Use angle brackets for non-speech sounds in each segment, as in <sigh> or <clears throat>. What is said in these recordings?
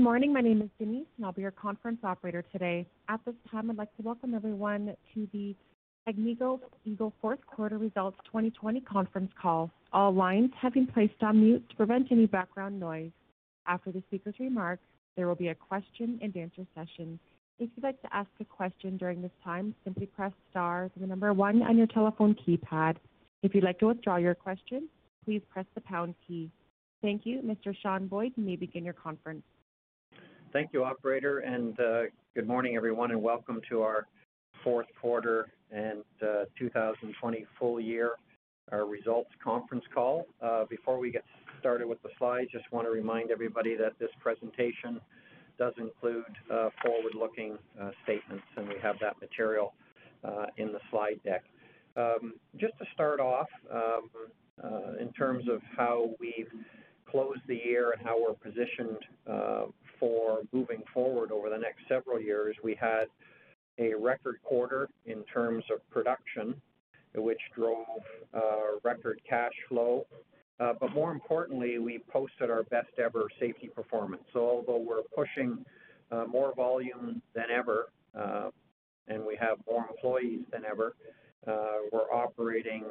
Good morning. My name is Denise, and I'll be your conference operator today. At this time, I'd like to welcome everyone to the Agnico Eagle fourth quarter results 2020 conference call. All lines have been placed on mute to prevent any background noise. After the speaker's remarks, there will be a question and answer session. If you'd like to ask a question during this time, simply press star and the number one on your telephone keypad. If you'd like to withdraw your question, please press the pound key. Thank you. Mr. Sean Boyd, you may begin your conference. Thank you, operator, and uh, good morning, everyone, and welcome to our fourth quarter and uh, 2020 full year results conference call. Uh, before we get started with the slides, just want to remind everybody that this presentation does include uh, forward-looking uh, statements, and we have that material uh, in the slide deck. Um, just to start off, um, in terms of how we've closed the year and how we're positioned for moving forward over the next several years, we had a record quarter in terms of production, which drove uh, record cash flow. Uh, but more importantly, we posted our best ever safety performance. So although we're pushing uh, more volume than ever, and we have more employees than ever, we're operating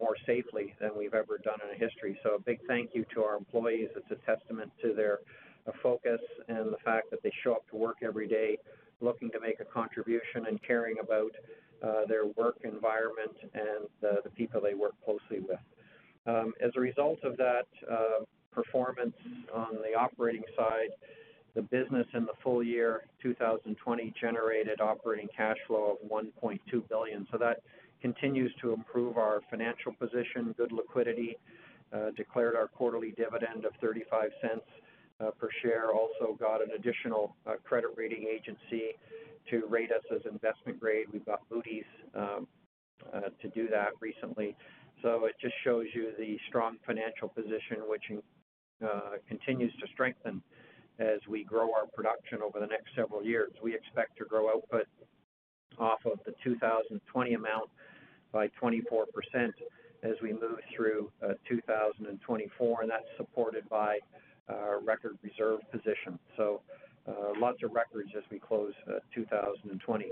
more safely than we've ever done in history. So a big thank you to our employees. It's a testament to their a focus and the fact that they show up to work every day looking to make a contribution and caring about uh, their work environment and uh, the people they work closely with. Um, as a result of that uh, performance on the operating side, the business in the full year 2020 generated operating cash flow of 1.2 billion. So that continues to improve our financial position, good liquidity, uh, declared our quarterly dividend of 35 cents per share. Also got an additional uh, credit rating agency to rate us as investment grade. We've got Moody's um, uh, to do that recently. So it just shows you the strong financial position, which continues to strengthen as we grow our production over the next several years. We expect to grow output off of the 2020 amount by 24% as we move through 2024, and that's supported by uh, record reserve position. So uh, lots of records as we close uh, 2020.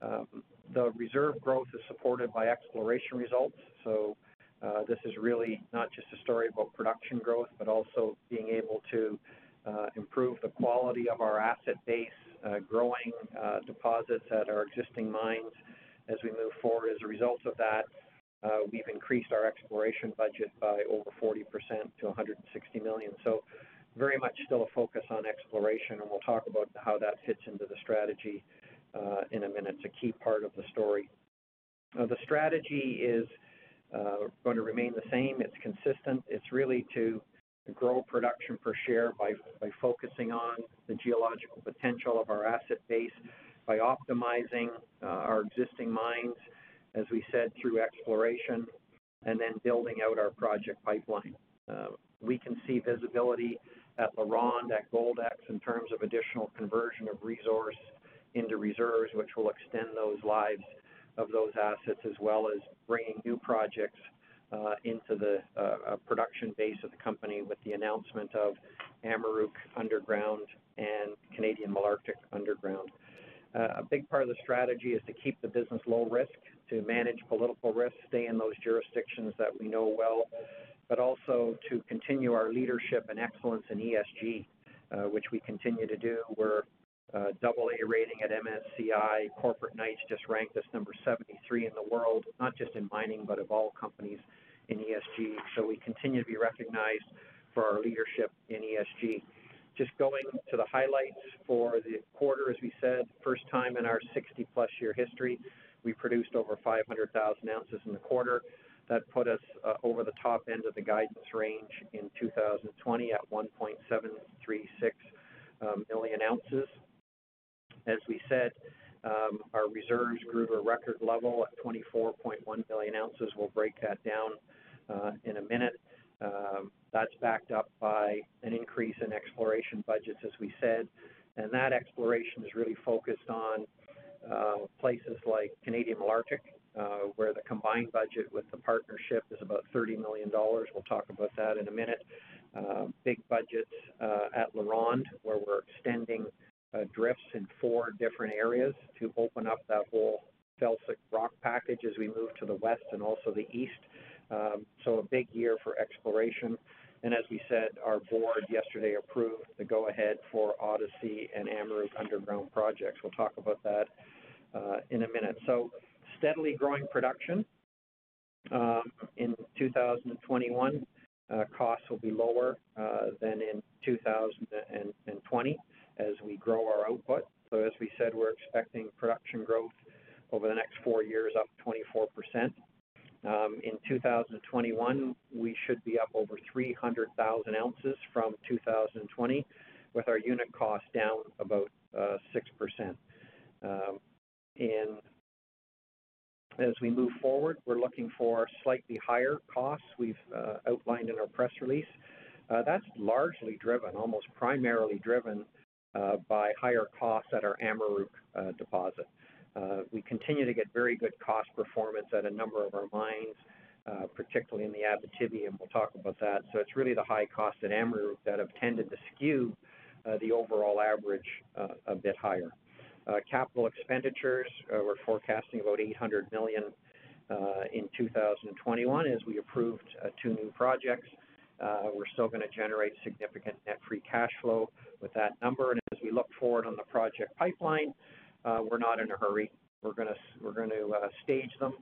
Um, the reserve growth is supported by exploration results. So uh, this is really not just a story about production growth, but also being able to uh, improve the quality of our asset base, uh, growing deposits at our existing mines as we move forward. As a result of that, we've increased our exploration budget by over 40% to 160 million. So very much still a focus on exploration, and we'll talk about how that fits into the strategy uh, in a minute. It's a key part of the story. Uh, the strategy is uh, going to remain the same. It's consistent. It's really to grow production per share by, by focusing on the geological potential of our asset base, by optimizing uh, our existing mines, as we said, through exploration, and then building out our project pipeline. Uh, we can see visibility at LaRonde, at Goldex, in terms of additional conversion of resource into reserves, which will extend those lives of those assets, as well as bringing new projects uh, into the uh, production base of the company with the announcement of Amaruq Underground and Canadian Malartic Underground. Uh, a big part of the strategy is to keep the business low risk, to manage political risk, stay in those jurisdictions that we know well, but also to continue our leadership and excellence in ESG, uh, which we continue to do. We're uh, double A rating at MSCI. Corporate Knights just ranked us number 73 in the world, not just in mining, but of all companies in ESG. So we continue to be recognized for our leadership in ESG. Just going to the highlights for the quarter, as we said, first time in our 60 plus year history, we produced over 500,000 ounces in the quarter. That put us uh, over the top end of the guidance range in 2020 at 1.736 um, million ounces. As we said, um, our reserves grew to a record level at 24.1 million ounces. We'll break that down uh, in a minute. Um, that's backed up by an increase in exploration budgets, as we said, and that exploration is really focused on uh, places like Canadian Malartic, where the combined budget with the partnership is about $30 million. We'll talk about that in a minute. Uh, big budgets uh, at LaRonde, where we're extending uh, drifts in four different areas to open up that whole felsic rock package as we move to the west and also the east. Um, so a big year for exploration. And as we said, our board yesterday approved the go-ahead for Odyssey and Amaruq underground projects. We'll talk about that uh, in a minute. So steadily growing production um, in 2021. Uh, costs will be lower uh, than in 2020 as we grow our output. So as we said, we're expecting production growth over the next four years up 24%. Um, in 2021, we should be up over 300,000 ounces from 2020, with our unit cost down about uh, 6%. Um, in as we move forward, we're looking for slightly higher costs. We've uh, outlined in our press release. Uh, that's largely driven, almost primarily driven uh, by higher costs at our Amaruq deposit. We continue to get very good cost performance at a number of our mines, particularly in the Abitibi, and we'll talk about that. So it's really the high cost at Amaruq that have tended to skew the overall average a bit higher. Capital expenditures, we're forecasting about 800 million in 2021 as we approved two new projects. Uh, we're still going to generate significant net free cash flow with that number. And as we look forward on the project pipeline, uh, we're not in a hurry. We're going to uh, stage them.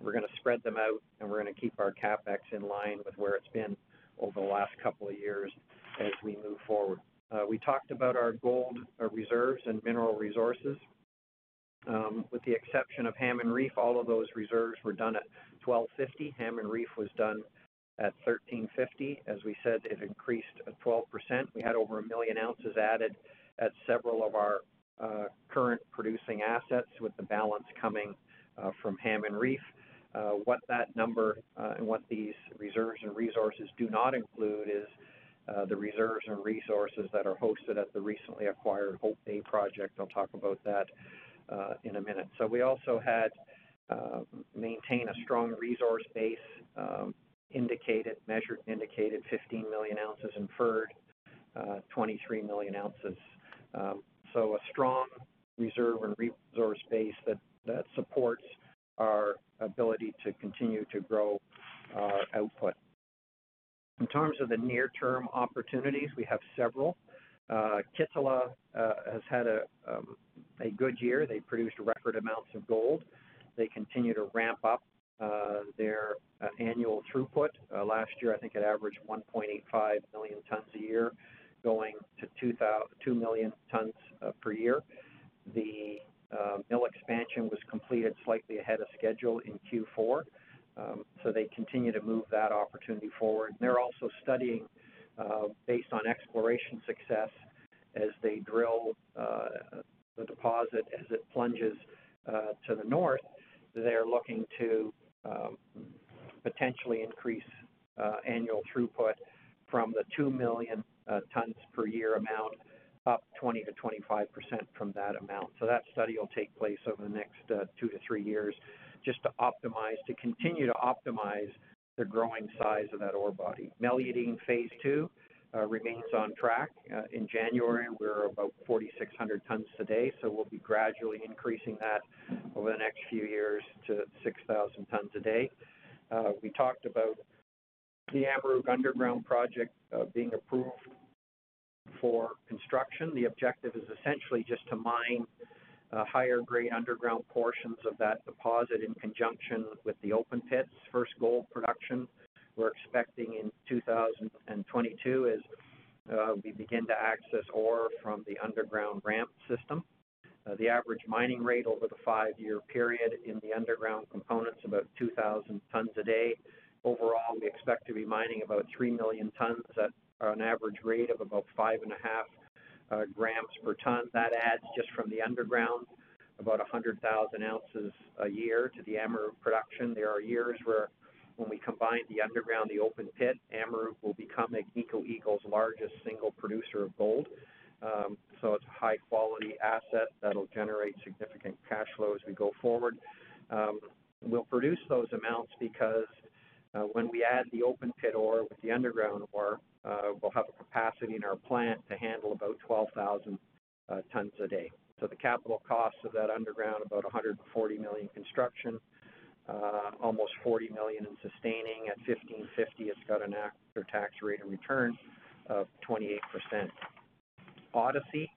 We're going to spread them out, and we're going to keep our capex in line with where it's been over the last couple of years as we move forward. Uh, we talked about our gold uh, reserves and mineral resources. Um, with the exception of Hammond Reef, all of those reserves were done at 1250. Hammond Reef was done at 1350. As we said, it increased 12%. We had over a million ounces added at several of our uh, current producing assets, with the balance coming from Hammond Reef. What that number and what these reserves and resources do not include is uh, the reserves and resources that are hosted at the recently acquired Hope Bay project. I'll talk about that uh, in a minute. So we also had maintain a strong resource base um, indicated, measured indicated 15 million ounces, inferred uh, 23 million ounces. Um, so a strong reserve and resource base that, that supports our ability to continue to grow our output. In terms of the near-term opportunities, we have several. Uh, Kittilä uh, has had a, um, a good year. They produced record amounts of gold. They continue to ramp up uh, their annual throughput. Last year, I think it averaged 1.85 million tons a year, going to 2 million tons per year. The mill expansion was completed slightly ahead of schedule in Q4. Um, so they continue to move that opportunity forward. They're also studying, based on exploration success, as they drill the deposit as it plunges to the north, they're looking to um, potentially increase uh, annual throughput from the 2 million uh, tons per year amount up 20 to 25 percent from that amount. So that study will take place over the next uh, two to three years, just to optimize, to continue to optimize the growing size of that ore body. Meliadine Phase Two uh, remains on track. Uh, in January, we're about 4,600 tons a day, so we'll be gradually increasing that over the next few years to 6,000 tons a day. Uh, we talked about the Amaruq Underground project being approved for construction. The objective is essentially just to mine uh, higher grade underground portions of that deposit in conjunction with the open pits. First gold production we're expecting in 2022 as uh, we begin to access ore from the underground ramp system. Uh, the average mining rate over the five-year period in the underground component's about 2,000 tons a day. Overall, we expect to be mining about 3 million tons at an average rate of about 5.5 grams per ton. That adds just from the underground about 100,000 ounces a year to the Amaruq production. There are years where when we combine the underground, the open pit, Amaruq will become Agnico Eagle's largest single producer of gold. Um, so it's a high quality asset that'll generate significant cash flow as we go forward. Um, we'll produce those amounts because uh, when we add the open pit ore with the underground ore, uh, we'll have a capacity in our plant to handle about 12,000 uh, tons a day. So the capital cost of that underground about 140 million construction, uh, almost 40 million in sustaining. At 1550, it's got an after-tax rate of return of 28%. Odyssey,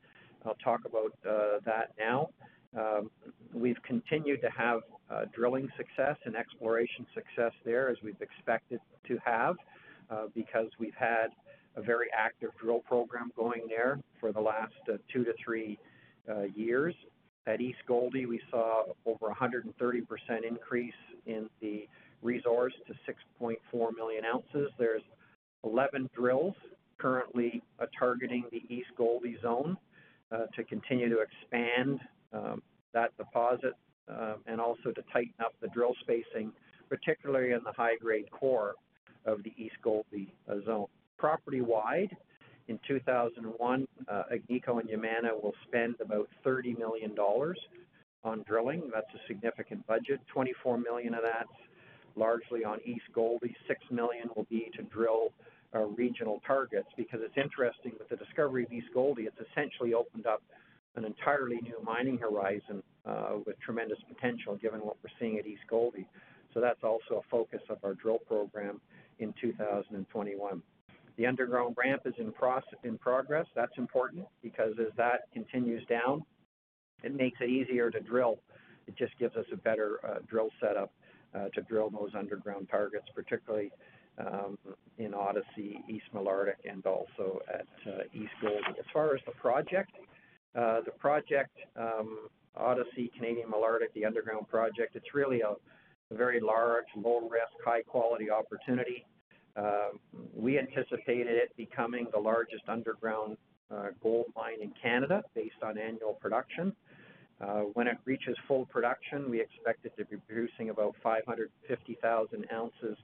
I'll talk about uh, that now. Um, we've continued to have uh, drilling success and exploration success there as we've expected to have uh, because we've had a very active drill program going there for the last uh, two to three uh, years. At East Gouldie, we saw over 130% increase in the resource to 6.4 million ounces. There's 11 drills currently uh, targeting the East Gouldie zone uh, to continue to expand um, that deposit uh, and also to tighten up the drill spacing, particularly in the high-grade core of the East Gouldie uh, zone. Property-wide, in 2001, uh, Agnico and Yamana will spend about $30 million on drilling. That's a significant budget. 24 million of that's largely on East Gouldie. 6 million will be to drill uh, regional targets because it's interesting with the discovery of East Gouldie, it's essentially opened up an entirely new mining horizon uh, with tremendous potential given what we're seeing at East Gouldie. So that's also a focus of our drill program in 2021. The underground ramp is in, progress. That's important because as that continues down, it makes it easier to drill. It just gives us a better uh, drill setup uh, to drill those underground targets, particularly um, in Odyssey, East Malartic, and also at uh, East Gouldie. As far as the project, the project, um, Odyssey, Canadian Malartic, the underground project, it's really a, very large, low risk, high quality opportunity. Uh, we anticipated it becoming the largest underground uh, gold mine in Canada based on annual production. Uh, when it reaches full production, we expect it to be producing about 550,000 ounces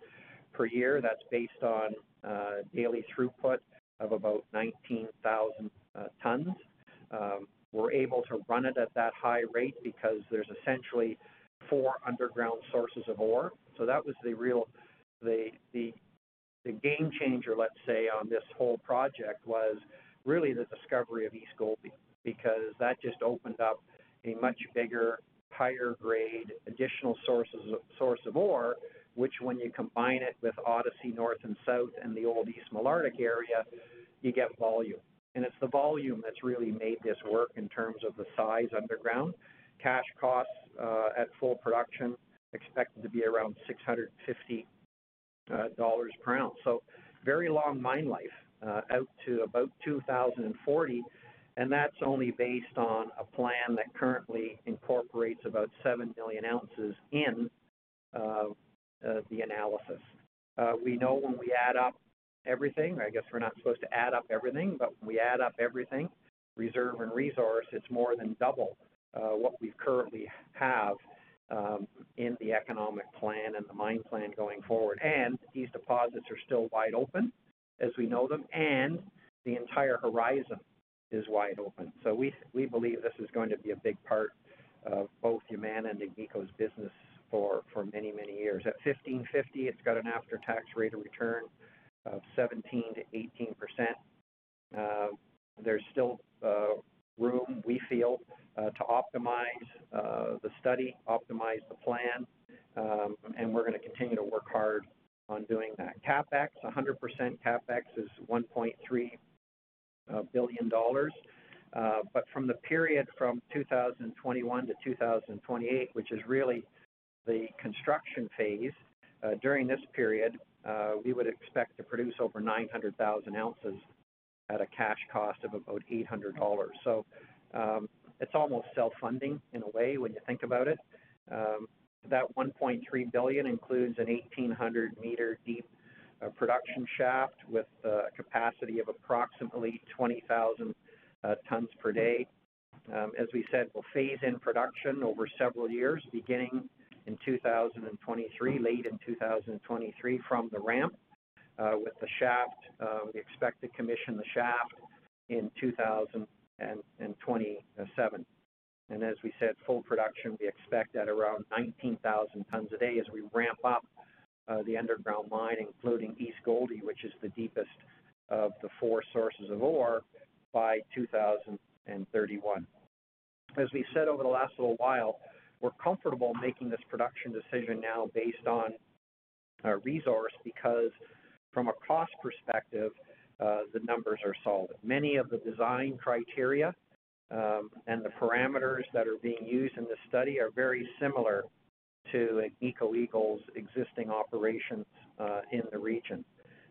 per year. That's based on uh, daily throughput of about 19,000 uh, tons. Um, we're able to run it at that high rate because there's essentially four underground sources of ore. So that was the real, the, the the game changer, let's say, on this whole project was really the discovery of East Gouldie because that just opened up a much bigger, higher grade, additional sources of, source of ore, which when you combine it with Odyssey North and South and the old East Malartic area, you get volume. And it's the volume that's really made this work in terms of the size underground. Cash costs uh, at full production expected to be around 650 uh, dollars per ounce. So very long mine life, uh, out to about 2040, and that's only based on a plan that currently incorporates about 7 million ounces in the analysis. We know when we add up everything, I guess we're not supposed to add up everything, but when we add up everything, reserve and resource, it's more than double what we currently have um, in the economic plan and the mine plan going forward. And these deposits are still wide open as we know them, and the entire horizon is wide open. So we, we believe this is going to be a big part of both Yamana and Agnico's business for, for many, many years. At 1550, it's got an after-tax rate of return of 17 to 18 percent. Uh, there's still uh, room, we feel, uh, to optimize uh, the study, optimize the plan, um, and we're going to continue to work hard on doing that. CapEx, 100% CapEx is 1.3 uh, billion but from the period from 2021 to 2028, which is really the construction phase, during this period, we would expect to produce over 900,000 ounces at a cash cost of about $800. So um, it's almost self-funding in a way when you think about it. Um, that 1.3 billion includes an 1,800 meter deep uh, production shaft with a capacity of approximately 20,000 uh, tons per day. Um, as we said, we'll phase in production over several years, beginning in 2023, late in 2023 from the ramp. Uh, with the shaft, uh, we expect to commission the shaft in 2027. And as we said, full production we expect at around 19,000 tons a day as we ramp up uh, the underground mine, including East Gouldie, which is the deepest of the four sources of ore, by 2031. As we said over the last little while, we're comfortable making this production decision now based on resource because from a cost perspective, uh, the numbers are solid. Many of the design criteria um, and the parameters that are being used in this study are very similar to Agnico Eagle's existing operations uh, in the region.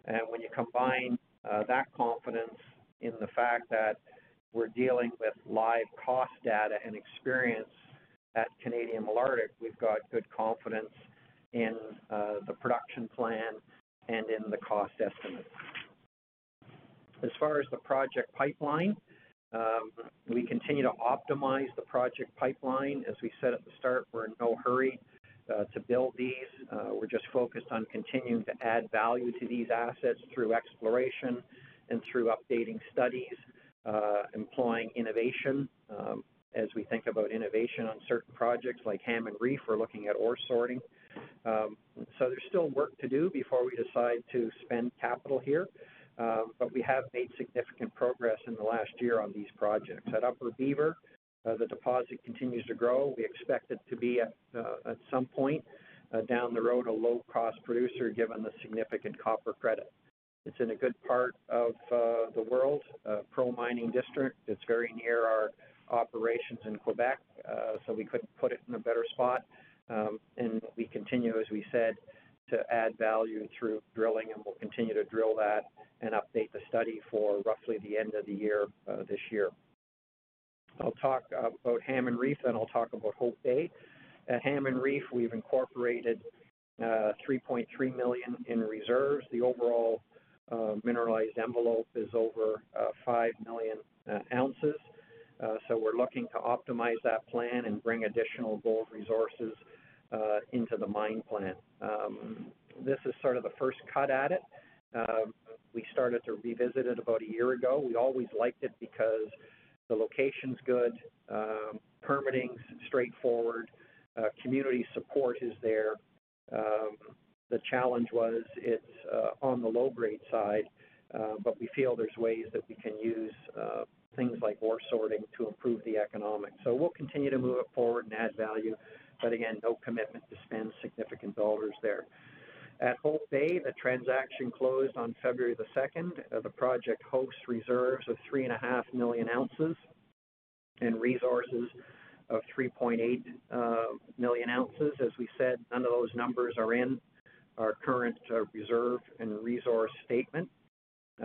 And when you combine uh, that confidence in the fact that we're dealing with live cost data and experience at Canadian Malartic, we've got good confidence in the production plan and in the cost estimates. As far as the project pipeline, um, we continue to optimize the project pipeline. As we said at the start, we're in no hurry uh, to build these. Uh, we're just focused on continuing to add value to these assets through exploration and through updating studies, uh, employing innovation. Um, as we think about innovation on certain projects like Hammond Reef, we're looking at ore sorting. Um, so there's still work to do before we decide to spend capital here. Um, but we have made significant progress in the last year on these projects. At Upper Beaver, uh, the deposit continues to grow. We expect it to be at, uh, at some point uh, down the road a low-cost producer given the significant copper credit. It's in a good part of uh, the world, uh, pro mining district. It's very near our operations in Quebec, uh, so we couldn't put it in a better spot. Um, and we continue, as we said, to add value through drilling, and we'll continue to drill that and update the study for roughly the end of the year uh, this year. I'll talk about Hammond Reef, then I'll talk about Hope Bay. At Hammond Reef, we've incorporated uh, 3.3 million in reserves. The overall uh, mineralized envelope is over uh, 5 million uh, ounces. Uh, so we're looking to optimize that plan and bring additional gold resources uh, into the mine plan. Um, this is sort of the first cut at it. Um, we started to revisit it about a year ago. We always liked it because the location's good, um, permitting's straightforward, uh, community support is there. Um, the challenge was it's uh, on the low grade side, uh, but we feel there's ways that we can use uh, things like ore sorting to improve the economics. So we'll continue to move it forward and add value, but again, no commitment to spend significant dollars there. At Hope Bay, the transaction closed on February the 2nd. Uh, the project hosts reserves of 3.5 million ounces and resources of 3.8 uh, million ounces. As we said, none of those numbers are in our current uh, reserve and resource statement.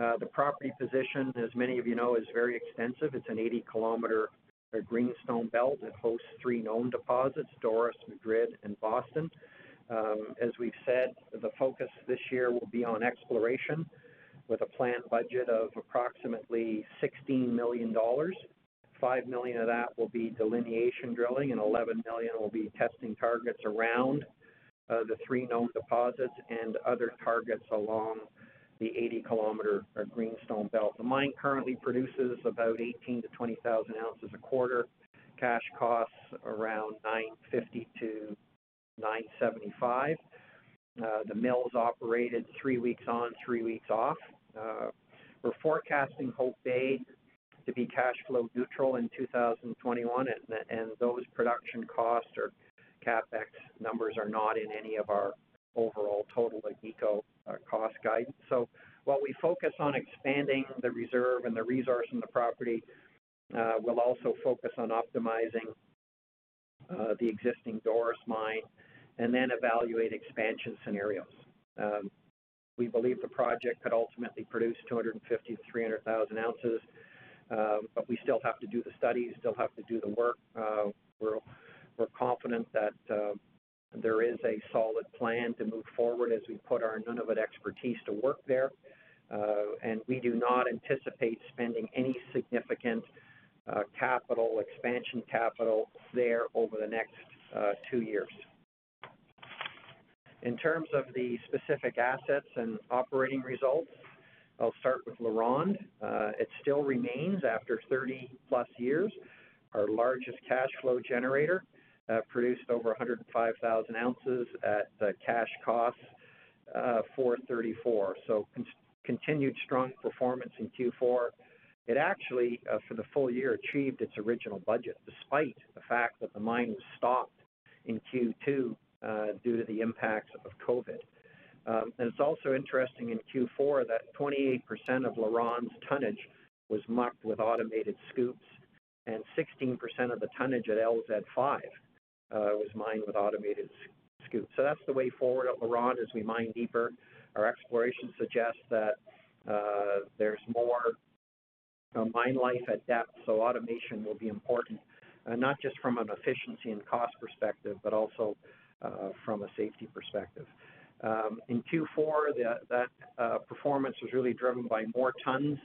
Uh, the property position, as many of you know, is very extensive. It's an 80 kilometer uh, greenstone belt. It hosts three known deposits, Doris, Madrid, and Boston. Um, as we've said, the focus this year will be on exploration with a planned budget of approximately $16 million. 5 million of that will be delineation drilling and 11 million will be testing targets around uh, the three known deposits and other targets along the 80 kilometer greenstone belt. The mine currently produces about 18 to 20,000 ounces a quarter. Cash costs around 950 to 975. Uh, the mill is operated three weeks on, three weeks off. Uh, we're forecasting Hope Bay to be cash flow neutral in 2021, and, and those production costs or capex numbers are not in any of our overall total Agnico uh, cost guidance. So while we focus on expanding the reserve and the resource in the property, uh, we'll also focus on optimizing uh, the existing Doris mine and then evaluate expansion scenarios. Um, we believe the project could ultimately produce 250 to 300,000 ounces, um, but we still have to do the studies, still have to do the work. Uh, we're, we're confident that uh, there is a solid plan to move forward as we put our Nunavut expertise to work there. Uh, and we do not anticipate spending any significant uh, capital, expansion capital there over the next two years. In terms of the specific assets and operating results, I'll start with LaRonde. It still remains, after 30+ years, our largest cash flow generator. Uh, produced over 105,000 ounces at uh, cash costs uh, $434. Continued strong performance in Q4. It actually, for the full year, achieved its original budget, despite the fact that the mine was stopped in Q2 due to the impacts of COVID. Um, and it's also interesting in Q4 that 28% of LaRonde's tonnage was mucked with automated scoops, and 16% of the tonnage at LZ5 Uh, was mined with automated scoops. So that's the way forward at LaRonde as we mine deeper. Our exploration suggests that uh, there's more uh, mine life at depth, so automation will be important, not just from an efficiency and cost perspective, but also from a safety perspective. Um, in Q4, that performance was really driven by more tons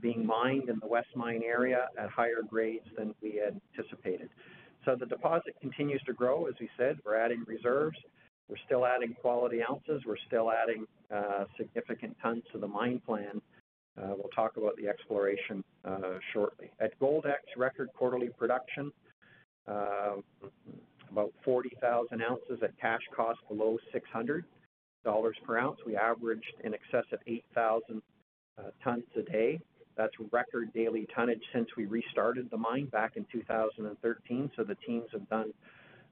being mined in the West Mine area at higher grades than we had anticipated. The deposit continues to grow. As we said, we're adding reserves. We're still adding quality ounces. We're still adding uh, significant tons to the mine plan. Uh, we'll talk about the exploration uh, shortly. At Goldex, record quarterly production, about 40,000 ounces at cash cost below $600 per ounce. We averaged in excess of 8,000 tons a day. That's record daily tonnage since we restarted the mine back in 2013. So The teams have done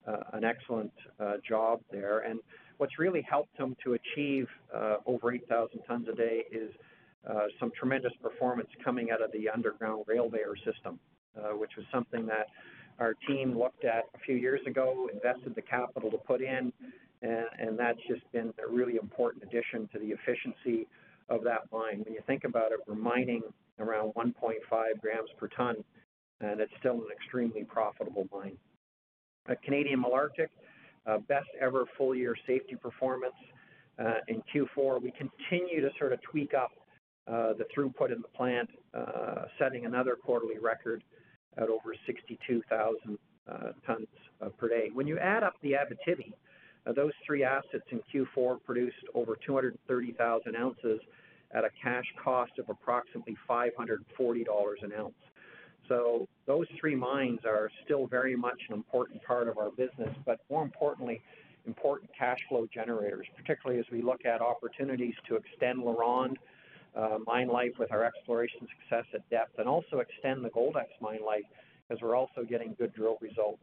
uh, an excellent uh, job there. And what's really helped them to achieve uh, over 8,000 tons a day is some tremendous performance coming out of the underground Rail-Veyor system, which was something that our team looked at a few years ago, invested the capital to put in, and that's just been a really important addition to the efficiency of that mine. When you think about it, we're mining around 1.5 grams per ton, and it's still an extremely profitable mine. Canadian Malartic, uh, best ever full-year safety performance. Uh, in Q4, we continue to sort of tweak up uh, the throughput in the plant, setting another quarterly record at over 62,000 tons per day. When you add up the Abitibi, those three assets in Q4 produced over 230,000 ounces at a cash cost of approximately $540 an ounce. So those three mines are still very much an important part of our business, but more importantly, important cash flow generators, particularly as we look at opportunities to extend LaRonde mine life with our exploration success at depth, and also extend the Goldex mine life, as we're also getting good drill results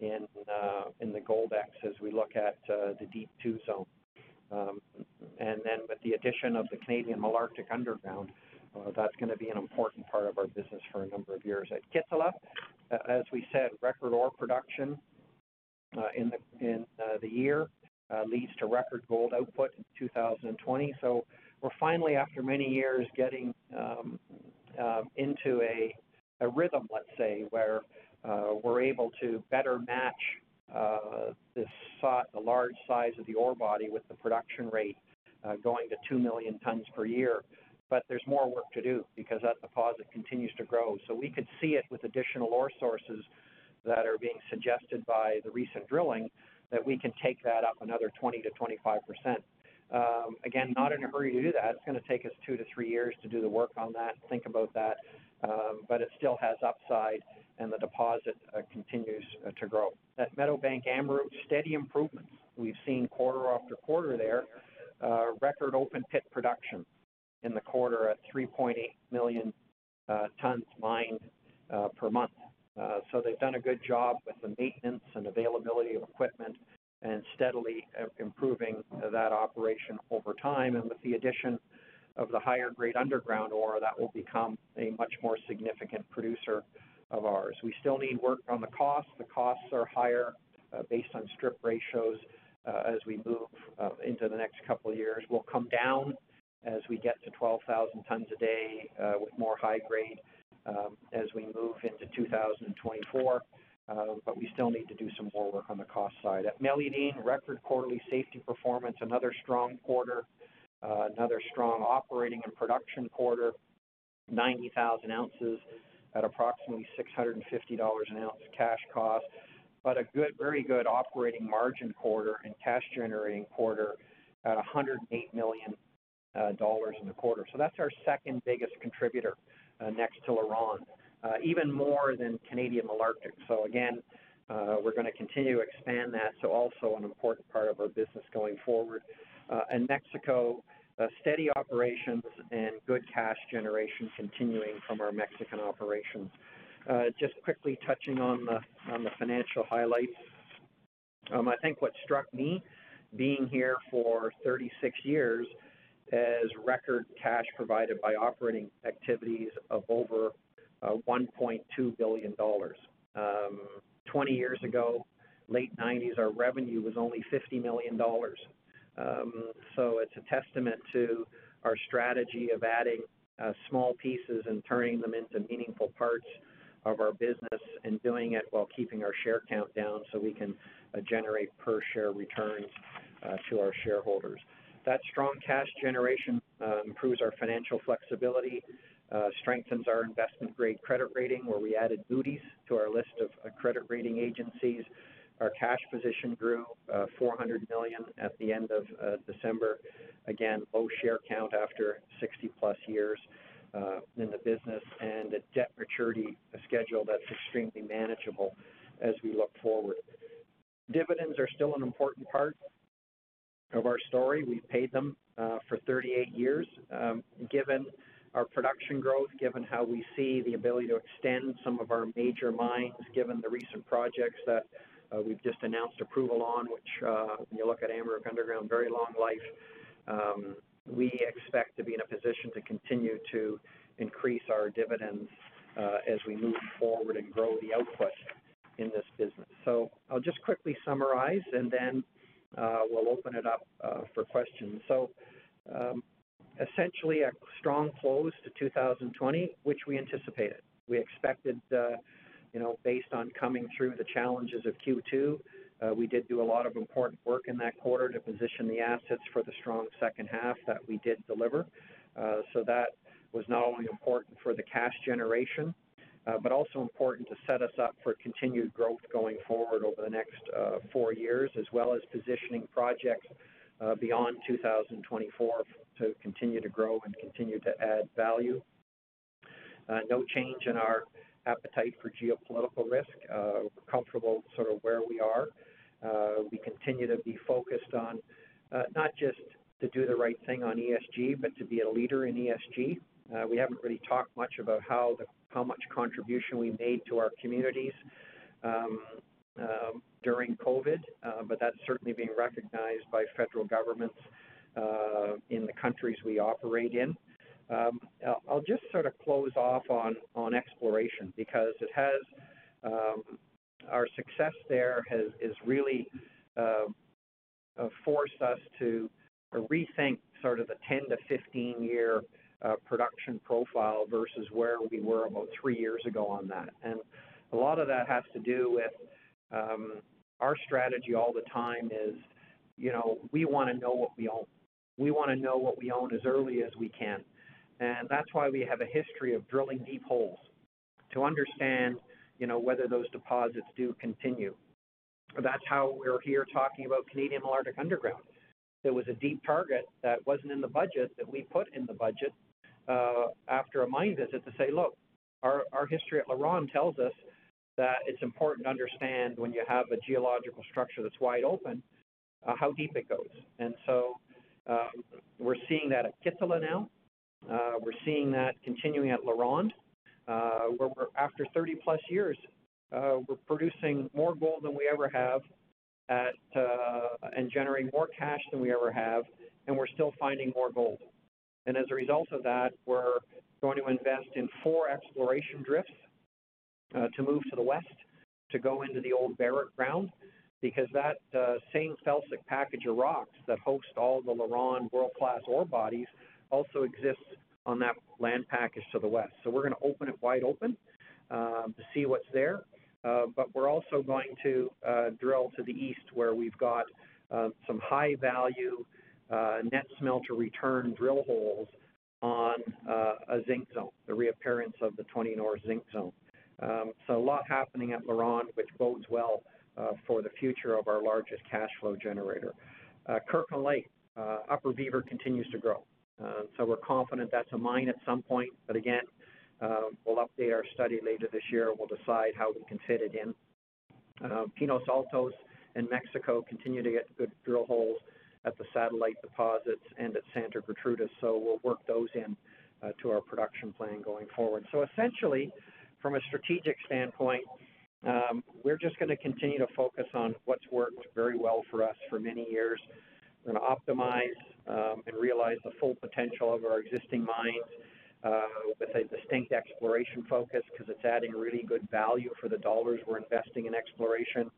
in uh, in the Goldex as we look at uh, the Deep 2 zone. Um, with the addition of the Canadian Malartic underground, uh, that's going to be an important part of our business for a number of years. At Kittilä, as we said, record ore production uh, in the in uh, the year leads to record gold output in 2020. So We're finally, after many years, getting um, um, into a rhythm, let's say, where we're able to better match Uh, the large size of the ore body with the production rate uh, going to 2 million tons per year. But there's more work to do because that deposit continues to grow. So we could see it with additional ore sources that are being suggested by the recent drilling, that we can take that up another 20%-25%. Um, again, not in a hurry to do that. It's going to take us two to three years to do the work on that, think about that. Um, but it still has upside, and the deposit uh, continues uh, to grow. At Meadowbank Amaruq, steady improvements. We've seen quarter after quarter there, uh, record open pit production in the quarter at 3.8 million tons mined per month. Uh so they've done a good job with the maintenance and availability of equipment and steadily improving that operation over time. And with the addition of the higher grade underground ore, that will become a much more significant producer of ours. We still need work on the cost. The costs are higher uh, based on strip ratios uh, as we move uh, into the next couple of years. Will come down as we get to 12,000 tons a day with more high grade um, as we move into 2024. Um, but We still need to do some more work on the cost side. At Meliadine, record quarterly safety performance, another strong quarter, another strong operating and production quarter, 90,000 ounces at approximately $650 an ounce cash cost, but a good, very good operating margin quarter and cash generating quarter at $108 million uh, in the quarter. So that's our second biggest contributor uh, next to LaRonde, uh, even more than Canadian Malartic. So again, uh, we're going to continue to expand that, so also an important part of our business going forward. Uh, and Mexico, steady operations and good cash generation continuing from our Mexican operations. Uh, just quickly touching on the financial highlights. Um, I think what struck me, being here for 36 years, is record cash provided by operating activities of over uh, 1.2 billion dollars. Um, 20 years ago, late 90s, our revenue was only 50 million dollars. So it's a testament to our strategy of adding uh, small pieces and turning them into meaningful parts of our business and doing it while keeping our share count down so we can uh, generate per share returns uh, to our shareholders. That strong cash generation improves our financial flexibility, strengthens our investment grade credit rating, where we added Moody's to our list of credit rating agencies. Our cash position grew uh, 400 million at the end of uh, December. Again, low share count after 60 plus years uh, in the business, and a debt maturity schedule that's extremely manageable as we look forward. Dividends are still an important part of our story. We've paid them for 38 years. Um, given our production growth, given how we see the ability to extend some of our major mines, given the recent projects that we've just announced approval on, which uh, when you look at Amaruq Underground, very long life. Um, we expect to be in a position to continue to increase our dividends uh, as we move forward and grow the output in this business. So I'll just quickly summarize and then uh, we'll open it up uh, for questions. So um, essentially a strong close to 2020, which we anticipated. We expected uh, you know, based on coming through the challenges of Q2, uh, we did do a lot of important work in that quarter to position the assets for the strong second half that we did deliver. Uh, so that was not only important for the cash generation, uh, but also important to set us up for continued growth going forward over the next four years, as well as positioning projects beyond 2024 to continue to grow and continue to add value. No change in our appetite for geopolitical risk. Uh, we're comfortable sort of where we are. Uh, we continue to be focused on uh, not just to do the right thing on ESG, but to be a leader in ESG. We haven't really talked much about how much contribution we made to our communities um, um, during COVID, but that's certainly being recognized by federal governments in the countries we operate in. Um, I'll just sort of close off on, on exploration because it has um, our success there has is really uh, uh, forced us to rethink sort of the 10 to 15 year uh, production profile versus where we were about three years ago on that. And a lot of that has to do with um, our strategy all the time is, you know, we want to know what we own. We want to know what we own as early as we can. And that's why we have a history of drilling deep holes to understand, you know, whether those deposits do continue. That's how we're here talking about Canadian Malartic Underground. There was a deep target that wasn't in the budget that we put in the budget uh, after a mine visit to say, look, our, our history at LaRonde tells us that it's important to understand when you have a geological structure that's wide open, uh, how deep it goes. And so um, we're seeing that at Kittilä now. Uh, we're seeing that continuing at LaRonde, uh, where we're after 30 plus years, uh, we're producing more gold than we ever have at and generating more cash than we ever have, and we're still finding more gold. And as a result of that, we're going to invest in four exploration drifts to move to the west to go into the old Barrick ground because that same felsic package of rocks that host all the LaRonde world-class ore bodies also exists on that land package to the west. So we're going to open it wide open um, to see what's there. Uh, but we're also going to uh, drill to the east where we've got uh, some high value uh, net smelter return drill holes on a zinc zone, the reappearance of the 20 North zinc zone. So a lot happening at LaRonde, which bodes well for the future of our largest cash flow generator. Kirkland Lake, Upper Beaver continues to grow. Um, so we're confident that's a mine at some point, but again, um, we'll update our study later this year, and we'll decide how we can fit it in. Um, Pinos Altos in Mexico continue to get good drill holes at the satellite deposits and at Santa Gertrudis, so we'll work those in uh, to our production plan going forward. So essentially, from a strategic standpoint, we're just gonna continue to focus on what's worked very well for us for many years. We're gonna optimize Um, and realize the full potential of our existing mines uh, with a distinct exploration focus because it's adding really good value for the dollars we're investing in exploration.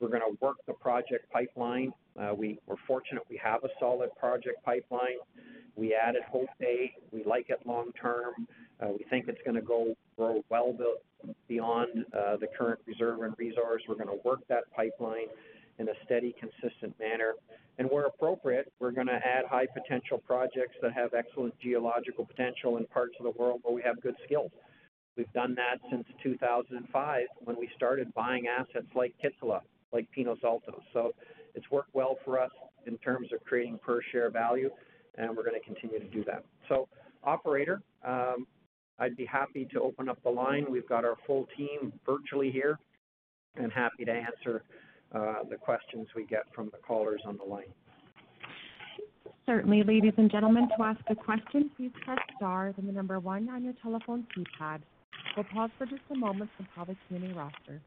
We're gonna work the project pipeline. Uh, we're fortunate we have a solid project pipeline. We added Hope Bay. We like it long term. Uh, we think it's gonna go grow well beyond the current reserve and resource. We're gonna work that pipeline in a steady, consistent manner. And where appropriate, we're gonna add high potential projects that have excellent geological potential in parts of the world where we have good skills. We've done that since 2005 when we started buying assets like Kittilä, like Pinos Altos. So it's worked well for us in terms of creating per share value, and we're gonna continue to do that. So, operator, um, I'd be happy to open up the line. We've got our full team virtually here and happy to answer Uh, the questions we get from the callers on the line. Certainly. Ladies and gentlemen, to ask a question, please press star then the number one on your telephone keypad. We'll pause for just a moment to compile the Q&A roster.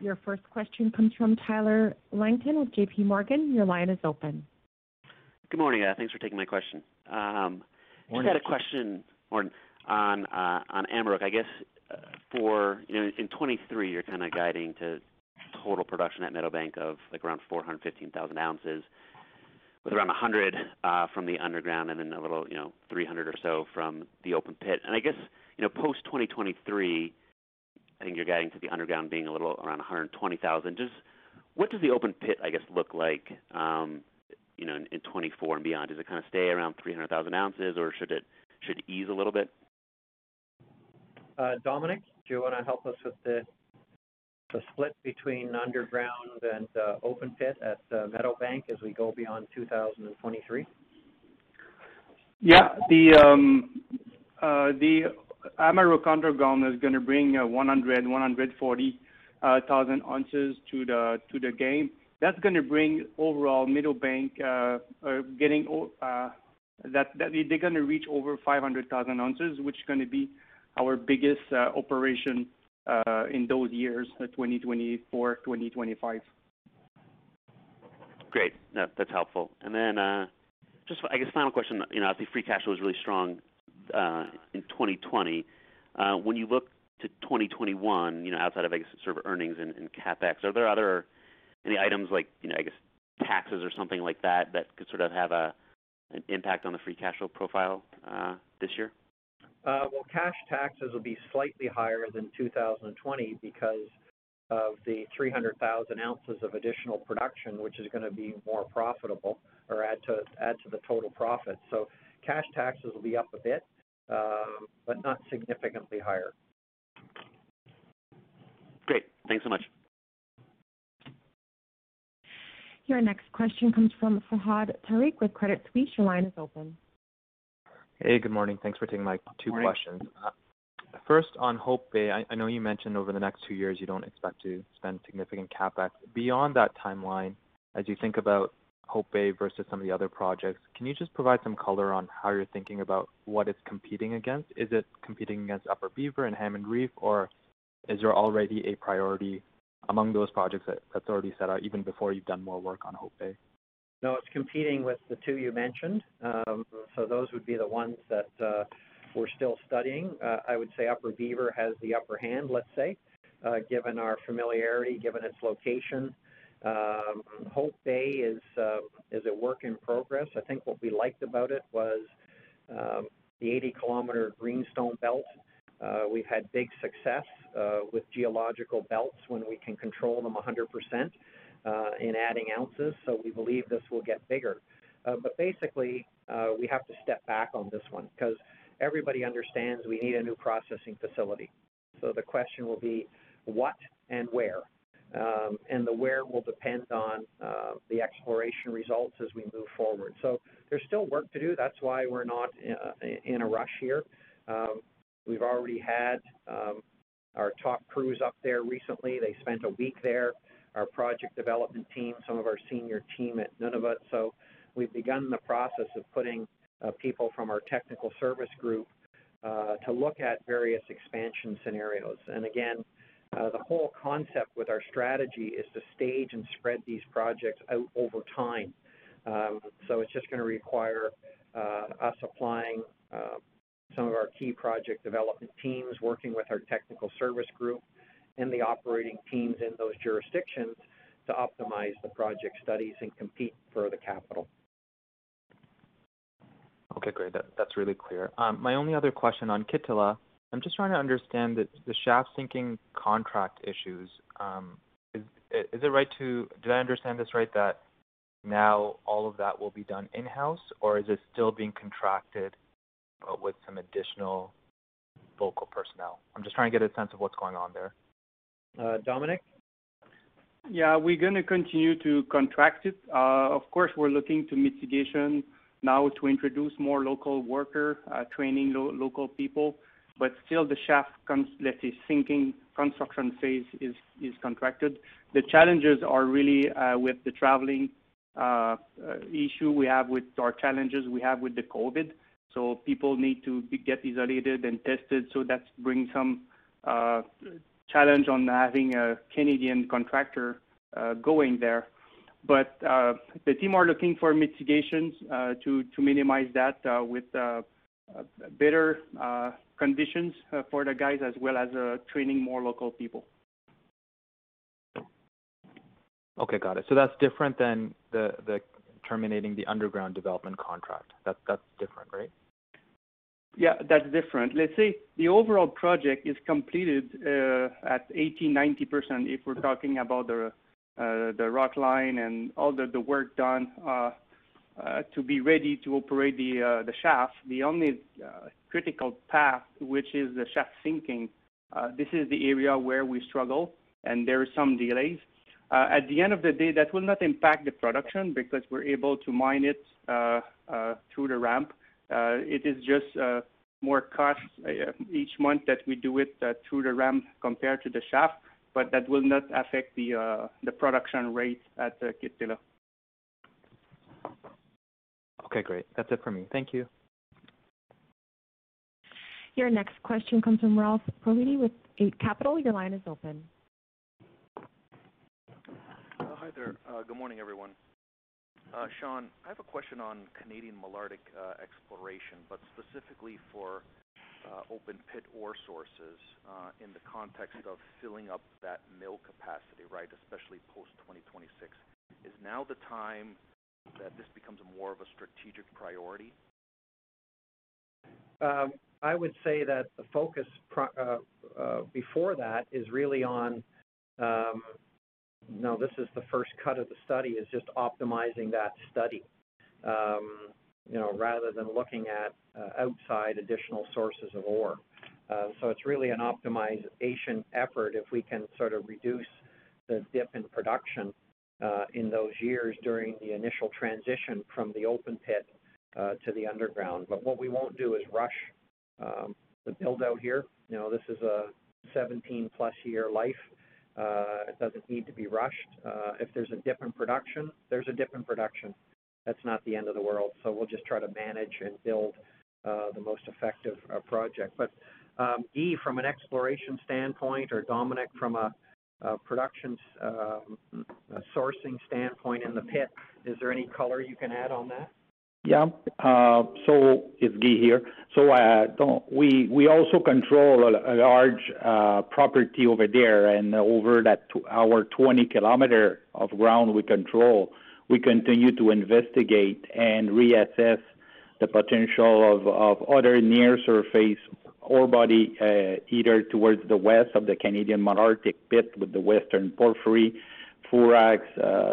Your first question comes from Tyler Langton with JPMorgan. Your line is open. Good morning. Uh, thanks for taking my question. Um, morning. Just had a question on uh, Amaruq. I guess for, you know, in 2023, you're kind of guiding to total production at Meadowbank of, like, around 415,000 ounces, with around 100 from the underground and then a little, you know, 300 or so from the open pit. And I guess, you know, post-2023, I think you're guiding to the underground being a little around 120,000. Just what does the open pit, I guess, look like, um, you know, in 24 and beyond? Does it kind of stay around 300,000 ounces, or should it should ease a little bit? Uh, Dominic, do you wanna help us with the split between underground and open pit at Meadowbank as we go beyond 2023? Yeah. The Amaruq underground is gonna bring 100 140,000 ounces to the to the game. That's gonna bring overall Meadowbank. Uh, uh, getting uh, that, that they're gonna reach over 500,000 ounces, which is gonna be our biggest uh, operation Uh, in those years, uh, 2024, 2025. Great. No, that's helpful. And then, uh, just, I guess, final question. You know, I think free cash flow is really strong in 2020. When you look to 2021, you know, outside of, I guess, sort of earnings and CapEx, are there other any items like, you know, I guess, taxes or something like that that could sort of have an impact on the free cash flow profile this year? Uh, well, cash taxes will be slightly higher than 2020 because of the 300,000 ounces of additional production, which is gonna be more profitable or add to the total profit. So, cash taxes will be up a bit, um, but not significantly higher. Great. Thanks so much. Your next question comes from Fahad Tariq with Credit Suisse. Your line is open. Hey, good morning. Thanks for taking my two questions. First, on Hope Bay, I know you mentioned over the next two years you don't expect to spend significant CapEx. Beyond that timeline, as you think about Hope Bay versus some of the other projects, can you just provide some color on how you're thinking about what it's competing against? Is it competing against Upper Beaver and Hammond Reef, or is there already a priority among those projects that's already set out even before you've done more work on Hope Bay? No, it's competing with the two you mentioned. Um, so those would be the ones that uh, we're still studying. Uh, I would say Upper Beaver has the upper hand, let's say, uh, given our familiarity, given its location. Um, Hope Bay um, is a work in progress. I think what we liked about it was um, the 80-kilometer greenstone belt. We've had big success with geological belts when we can control them 100% in adding ounces, so we believe this will get bigger. But basically, uh, we have to step back on this one because everybody understands we need a new processing facility. So the question will be what and where. Um, and the where will depend on uh, the exploration results as we move forward. So there's still work to do. That's why we're not uh, in a rush here. Um, we've already had um, our top crews up there recently. They spent a week there. Our project development team, some of our senior team at Nunavut. So we've begun the process of putting uh, people from our technical service group uh, to look at various expansion scenarios. And again, uh, the whole concept with our strategy is to stage and spread these projects out over time. Um, so it's just going to require uh, us applying uh, some of our key project development teams, working with our technical service group and the operating teams in those jurisdictions to optimize the project studies and compete for the capital. Okay, great. That, that's really clear. Um, my only other question on Kittilä, I'm just trying to understand the, the shaft sinking contract issues. Um, is, is it right to, did I understand this right, that now all of that will be done in-house, or is it still being contracted but with some additional local personnel? I'm just trying to get a sense of what's going on there. Uh, Dominique? Yeah, we're going to continue to contract it. Uh, of course, we're looking to mitigation now to introduce more local worker, uh, training lo- local people, but still the shaft, let's say, sinking construction phase is, contracted. The challenges are really with the traveling issue we have with our challenges we have with the COVID. So people need to get isolated and tested. So that brings some challenge on having a Canadian contractor uh, going there. But uh, the team are looking for mitigations uh, to to minimize that with better conditions for the guys as well as training more local people. Okay, got it. So that's different than the the terminating the underground development contract. That's different, right? Yeah, that's different. Let's say the overall project is completed uh, at 80, 90 percent if we're talking about the uh, the rock line and all the, the work done uh, uh to be ready to operate the uh, the shaft. The only uh, critical path, which is the shaft sinking, this is the area where we struggle and there are some delays. At the end of the day, that will not impact the production because we're able to mine it through the ramp. Uh, it is just uh, more cost uh, each month that we do it uh, through the ramp compared to the shaft, but that will not affect the uh, the production rate at uh, Kittilä. Okay, great. That's it for me. Thank you. Your next question comes from Ralph Profiti with Eight Capital. Your line is open. Hi there. Uh, good morning, everyone. Uh, Sean, I have a question on Canadian Malartic uh, exploration, but specifically for open pit ore sources in the context of filling up that mill capacity, right, especially post-2026. Is now the time that this becomes more of a strategic priority? Um, I would say that the focus before that is really on um, no, this is the first cut of the study, is just optimizing that study, um, you know, rather than looking at uh, outside additional sources of ore. Uh, so it's really an optimization effort if we can sort of reduce the dip in production uh, in those years during the initial transition from the open pit uh, to the underground. But what we won't do is rush um, the build out here. You know, this is a 17 plus year life it doesn't need to be rushed. Uh, if there's a dip in production, there's a dip in production. That's not the end of the world. So we'll just try to manage and build uh, the most effective uh, project. But um, Guy, from an exploration standpoint, or Dominic from a, production um, sourcing standpoint in the pit, is there any color you can add on that? Yeah. Uh, so it's Guy here. So uh, we we also control a, large uh, property over there, and over that our 20 kilometer of ground we control, we continue to investigate and reassess the potential of, other near surface ore body, either towards the west of the Canadian Malartic pit with the Western Porphyry, Fourax,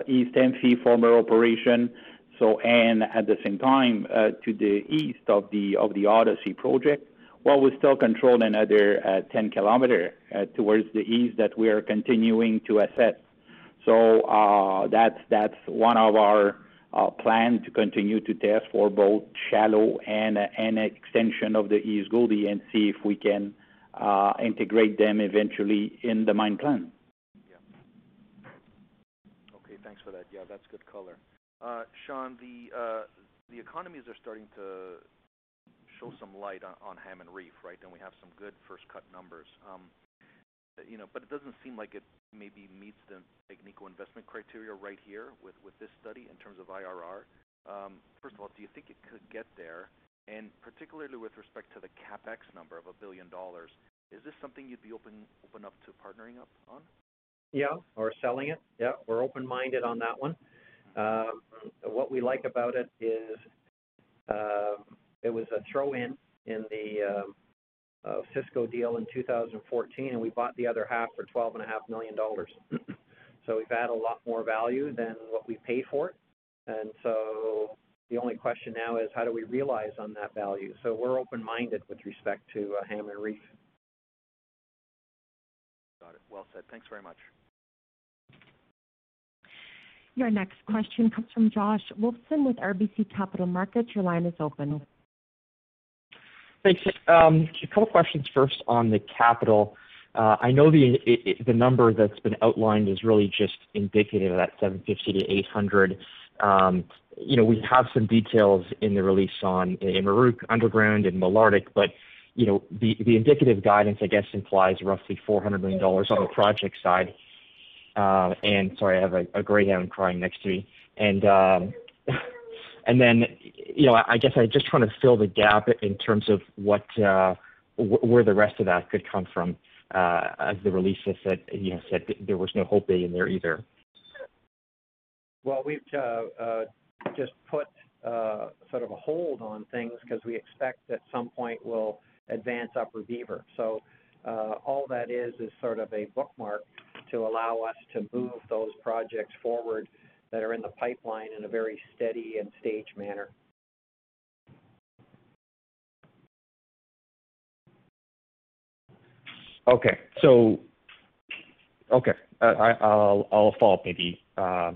East Amphi former operation So, and at the same time, uh, to the east of the of the Odyssey project, well, we still control another uh, 10 kilometer uh, towards the east that we are continuing to assess. So uh, that's that's one of our uh, plan to continue to test for both shallow and uh, and an extension of the East Gouldie and see if we can uh, integrate them eventually in the mine plan. Yeah. Okay, thanks for that. Yeah, that's good color. Uh, Sean, the uh, the economies are starting to show some light on, on Hammond Reef, right? We have some good first cut numbers. Um, you know, but it doesn't seem like it maybe meets the Agnico investment criteria right here with, this study in terms of IRR. Um, first of all, do you think it could get there? And particularly with respect to the capex number of a billion dollars, is this something you'd be open open up to partnering up on? Yeah, or selling it. Yeah, we're open-minded on that one. Um, what we like about it is uh, it was a throw-in in the um, uh, Osisko deal in 2014, and we bought the other half for 12.5 million dollars. <clears throat> so we've had a lot more value than what we paid for it, and so the only question now is how do we realize on that value? So we're open-minded with respect to uh, Hammond Reef. Got it. Well said. Thanks very much. Your next question comes from Josh Wolfson with RBC Capital Markets. Your line is open. Thanks. Um, a couple questions first on the capital. Uh, I know the number that's been outlined is really just indicative of that 750 to 800. Um, you know, we have some details in the release on Amaruq Underground and Malartic, but you know, the indicative guidance, I guess, implies roughly 400 million dollars on the project side. Uh, and sorry, I have a, a greyhound crying next to me. And um, <laughs> and then, you know, I guess I just trying to fill the gap in terms of what uh, where the rest of that could come from. Uh, as the release said, you know, said there was no Hope Bay in there either. Well, we've uh, uh, just put uh, sort of a hold on things because we expect at some point we'll advance Upper Beaver. So uh, all that is is sort of a bookmark to allow us to move those projects forward that are in the pipeline in a very steady and staged manner. Okay. So, okay, uh, I, I'll I'll follow up maybe uh,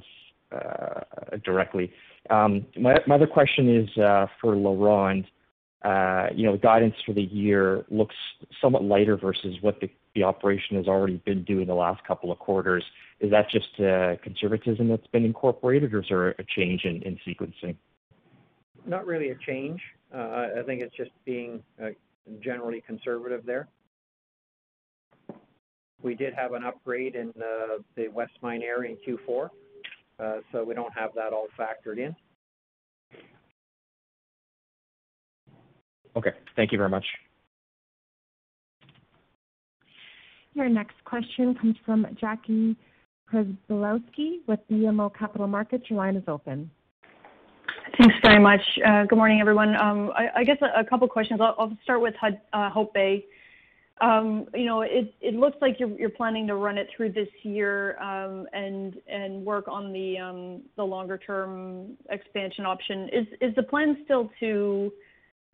uh, directly. Um, my my other question is uh, for LaRonde. Uh, you know, guidance for the year looks somewhat lighter versus what the, operation has already been doing the last couple of quarters. Is that just uh, conservatism that's been incorporated, or is there a change in, in sequencing? Not really a change. Uh, I think it's just being generally conservative there. We did have an upgrade in the West Mine area in Q4, uh, so we don't have that all factored in. Okay. Thank you very much. Your next question comes from Jackie Przybylowski with BMO Capital Markets. Your line is open. Thanks very much. Uh, good morning, everyone. Um, I, I, guess a, a couple questions. I'll, I'll, start with HUD, uh, Hope Bay. Um, you know, it, it looks like you're, you're, planning to run it through this year um, and and work on the um, the longer term expansion option. Is is the plan still to uh,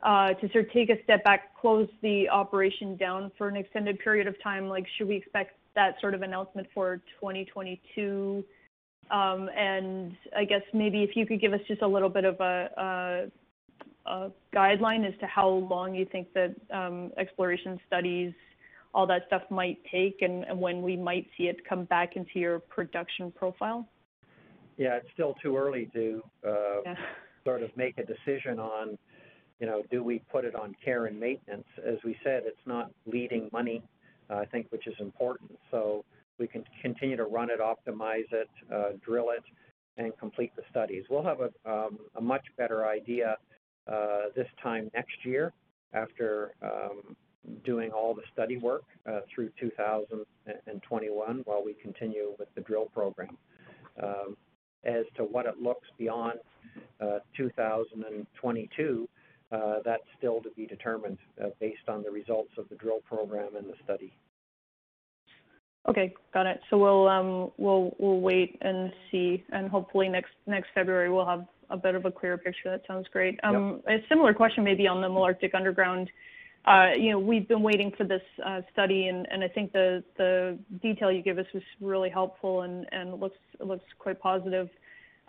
to sort of take a step back, close the operation down for an extended period of time? Like, should we expect that sort of announcement for 2022? Um, and I guess maybe if you could give us just a little bit of a, guideline as to how long you think that um, exploration studies, all that stuff might take, and, and when we might see it come back into your production profile. Yeah, it's still too early to uh, yeah. sort of make a decision on, you know, do we put it on care and maintenance? As we said, it's not leading money I think, which is important. So we can continue to run it, optimize it, uh, drill it, and complete the studies. We'll have a, um, a much better idea uh, this time next year after um, doing all the study work uh, through 2021 while we continue with the drill program. Um, as to what it looks beyond uh, 2022, uh, that's still to be determined uh, based on the results of the drill program and the study. Okay, got it. So we'll um we'll we'll wait and see, and hopefully next next February we'll have a bit of a clearer picture. That sounds great. Um, A similar question maybe on the Malartic Underground. Uh, you know, we've been waiting for this uh, study, and, and I think the the detail you gave us was really helpful and and looks looks quite positive.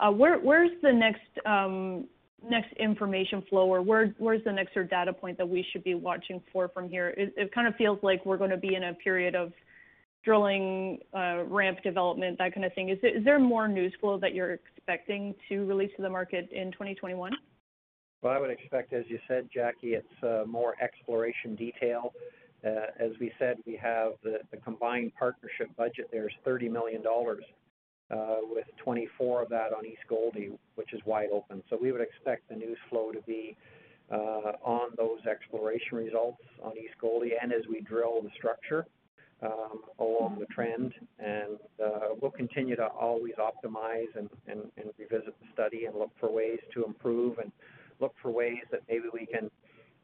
Uh, where where's the next um, next information flow, or where where's the next data point that we should be watching for from here? It, it kind of feels like we're going to be in a period of drilling, uh, ramp development, that kind of thing. Is there, is there more news flow that you're expecting to release to the market in 2021? Well, I would expect, as you said, Jackie, it's uh, more exploration detail. Uh, as we said, we have the, the combined partnership budget there is $30 million, with 24 of that on East Gouldie, which is wide open. So we would expect the news flow to be uh, on those exploration results on East Gouldie and as we drill the structure um, along the trend. And uh, we'll continue to always optimize and, revisit the study and look for ways to improve and look for ways that maybe we can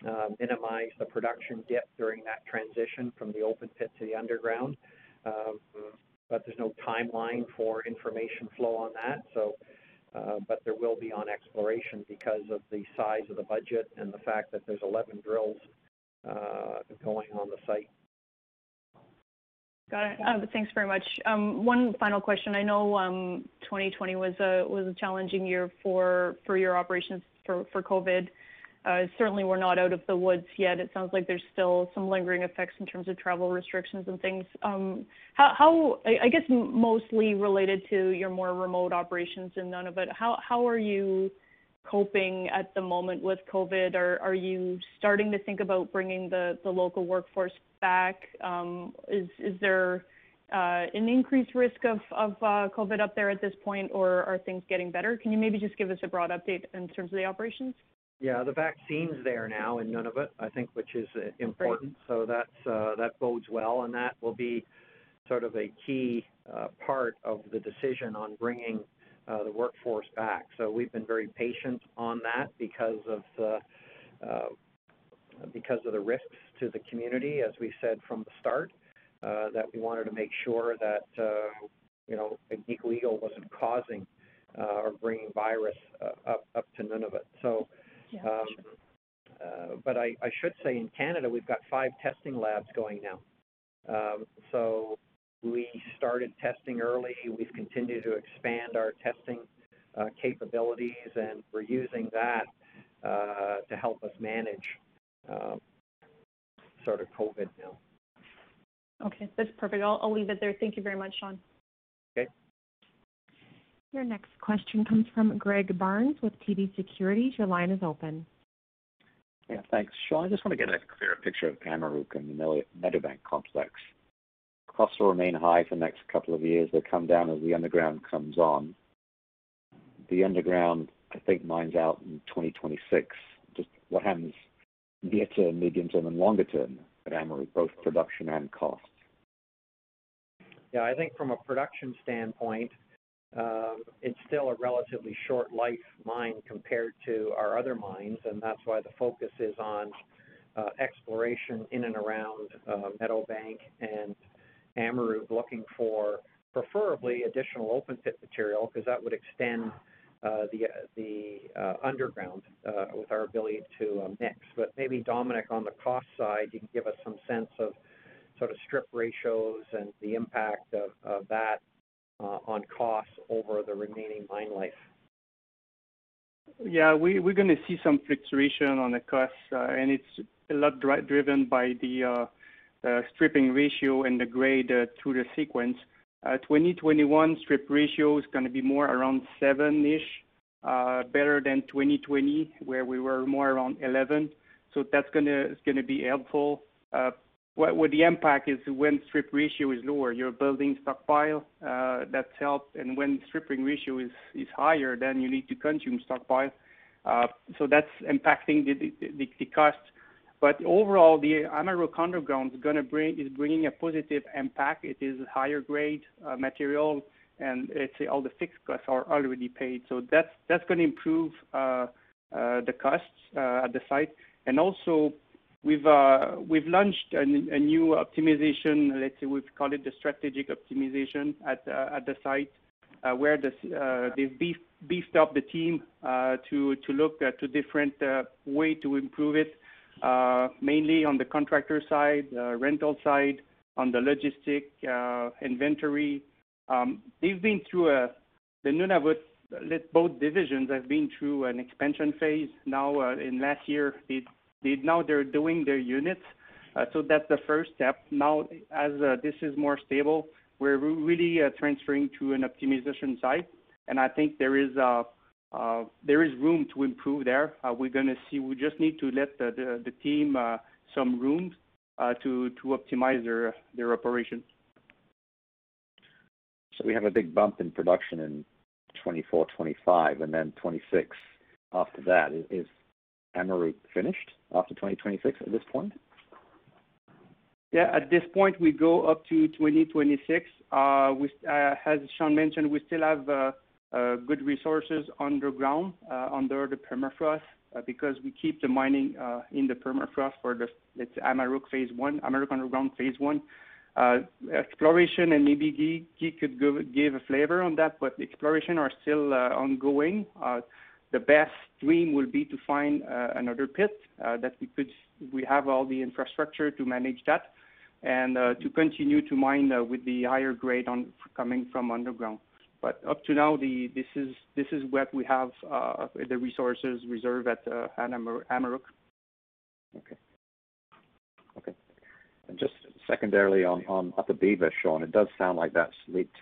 uh, minimize the production dip during that transition from the open pit to the underground. But there's no timeline for information flow on that. So, uh, but there will be on exploration because of the size of the budget and the fact that there's 11 drills uh, going on the site. Got it. Uh, thanks very much. Um, one final question. I know um, 2020 was a was a challenging year for for your operations for for COVID. Uh, certainly, we're not out of the woods yet. It sounds like there's still some lingering effects in terms of travel restrictions and things. Um, how, I guess mostly related to your more remote operations in Nunavut. How how are you coping at the moment with COVID? Are are you starting to think about bringing the local workforce back? Um, is is there uh, an increased risk of of uh, COVID up there at this point, or are things getting better? Can you maybe just give us a broad update in terms of the operations? Yeah, the vaccine's there now in Nunavut, I think, which is uh, important. So that's uh, that bodes well, and that will be sort of a key uh, part of the decision on bringing uh, the workforce back. So we've been very patient on that because of the uh, because of the risks to the community, as we said from the start, uh, that we wanted to make sure that uh, you know Agnico Eagle wasn't causing uh, or bringing virus uh, up up to Nunavut. So. Yeah, Um, sure. uh, but I, I should say in Canada we've got five testing labs going now. Um, so we started testing early. We've continued to expand our testing uh, capabilities, and we're using that uh, to help us manage um, sort of COVID now. Okay, that's perfect. I'll, I'll leave it there. Thank you very much, Sean. Your next question comes from Greg Barnes with TD Securities. Your line is open. Yeah, thanks. Sean, I just want to get a clearer picture of Amaruq and the Mel- Meadowbank complex. Costs will remain high for the next couple of years. They'll come down as the underground comes on. The underground, I think, mines out in 2026. Just what happens near term, medium term, and longer term at Amaruq, both production and costs? Yeah, I think from a production standpoint, um, it's still a relatively short life mine compared to our other mines, and that's why the focus is on uh, exploration in and around uh, Meadowbank and Amaruq, looking for preferably additional open pit material because that would extend uh, the the uh, underground uh, with our ability to uh, mix. But maybe Dominic, on the cost side, you can give us some sense of sort of strip ratios and the impact of, of that on costs over the remaining mine life. Yeah, we, we're to see some fluctuation on the costs, uh, and it's a lot driven by the uh, uh, stripping ratio and the grade uh, through the sequence. Uh, 2021 strip ratio is to be more around 7-ish, uh, better than 2020, where we were more around 11. So that's to be helpful. What, the impact is when strip ratio is lower, you're building stockpile. Uh, that's helped, and when stripping ratio is higher, then you need to consume stockpile. Uh, so that's impacting the cost. But overall, the Amaruq underground is to bring is bringing a positive impact. It is higher grade uh, material, and it's all the fixed costs are already paid. So that's that's going to improve the costs at the site, and also we've uh, we've launched a, a, new optimization. Let's say we've called it the strategic optimization at uh, at the site, uh, where the, they've beefed, up the team uh, to to look to different way to improve it, mainly on the contractor side, rental side, on the logistic inventory. Um, they've been through a the Nunavut both divisions have been through an expansion phase. Now, in last year, they, now they're doing their units. Uh, so that's the first step. Now, as uh, this is more stable, we're really uh, transferring to an optimization side, and I think there is uh, uh, there is room to improve there. we're going to see. We just need to let the the, the team some room to to optimize their their operation. So we have a big bump in production in 24, 25, and then 26 after that. Is, is Amaruq finished after 2026 at this point? Yeah, at this point, we go up to 2026. Uh, uh, as Sean mentioned, we still have uh, uh good resources underground uh, under the permafrost uh, because we keep the mining in the permafrost for the let's say Amaruq Phase One, Amaruq Underground Phase One. Exploration and maybe Guy, could give, a flavor on that, but exploration are still ongoing. Uh, the best dream will be to find uh, another pit uh, that we could we have all the infrastructure to manage that and uh, to continue to mine with the higher grade on coming from underground. But up to now, the this is this is what we have the resources reserve at uh, Amaruq. Okay. Okay. And just secondarily on, on Upper Beaver, Sean, it does sound like that's leaked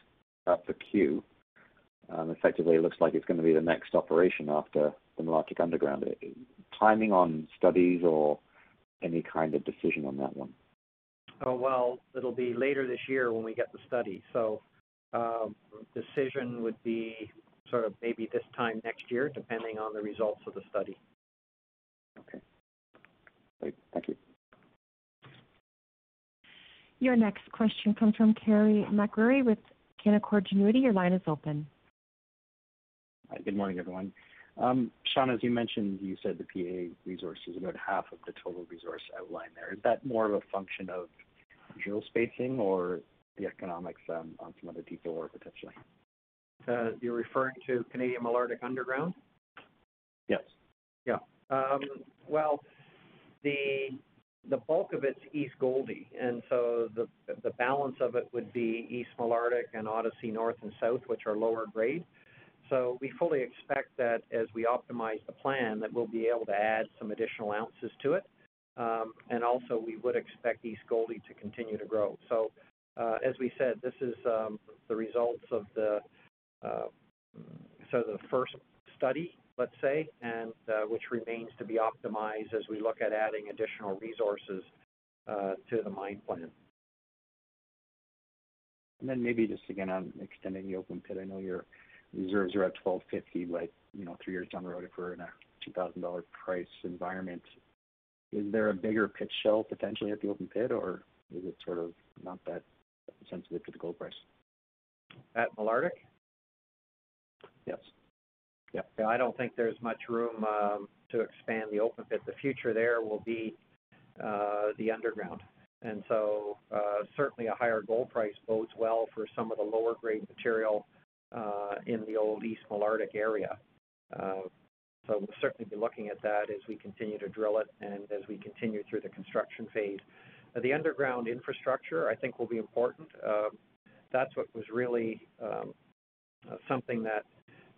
up the queue. Um, effectively, it looks like it's going to be the next operation after the Malartic Underground. Uh, timing on studies or any kind of decision on that one? Oh, well, it'll be later this year when we get the study. So um, decision would be sort of maybe this time next year, depending on the results of the study. Okay. Great. Thank you. Your next question comes from Carey MacRury with Canaccord Genuity. Your line is open. Good morning, everyone. Um, Sean, as you mentioned, you said the PA resource is about half of the total resource outline there. Is that more of a function of drill spacing or the economics um, on some other deeper ore potentially? Uh, you're referring to Canadian Malartic Underground? Yes. Yeah. Um, well, the the bulk of it's East Gouldie, and so the the balance of it would be East Malartic and Odyssey North and South, which are lower grade. So we fully expect that as we optimize the plan, that we'll be able to add some additional ounces to it, um, and also we would expect East Gouldie to continue to grow. So uh, as we said, this is um, the results of the uh, so the first study let's say, and uh, which remains to be optimized as we look at adding additional resources to the mine plan. And then maybe just again on extending the open pit. I know your reserves are at 1250, but you know, three years down the road, if we're in a $2,000 price environment, is there a bigger pit shell potentially at the open pit, or is it sort of not that sensitive to the gold price? At Malartic? Yes. Yeah, I don't think there's much room um, to expand the open pit. The future there will be uh, the underground. And so uh, certainly a higher gold price bodes well for some of the lower grade material uh, in the old East Malartic area. Uh, so we'll certainly be looking at that as we continue to drill it and as we continue through the construction phase. Uh, the underground infrastructure, I think, will be important. Uh, that's what was really um, something that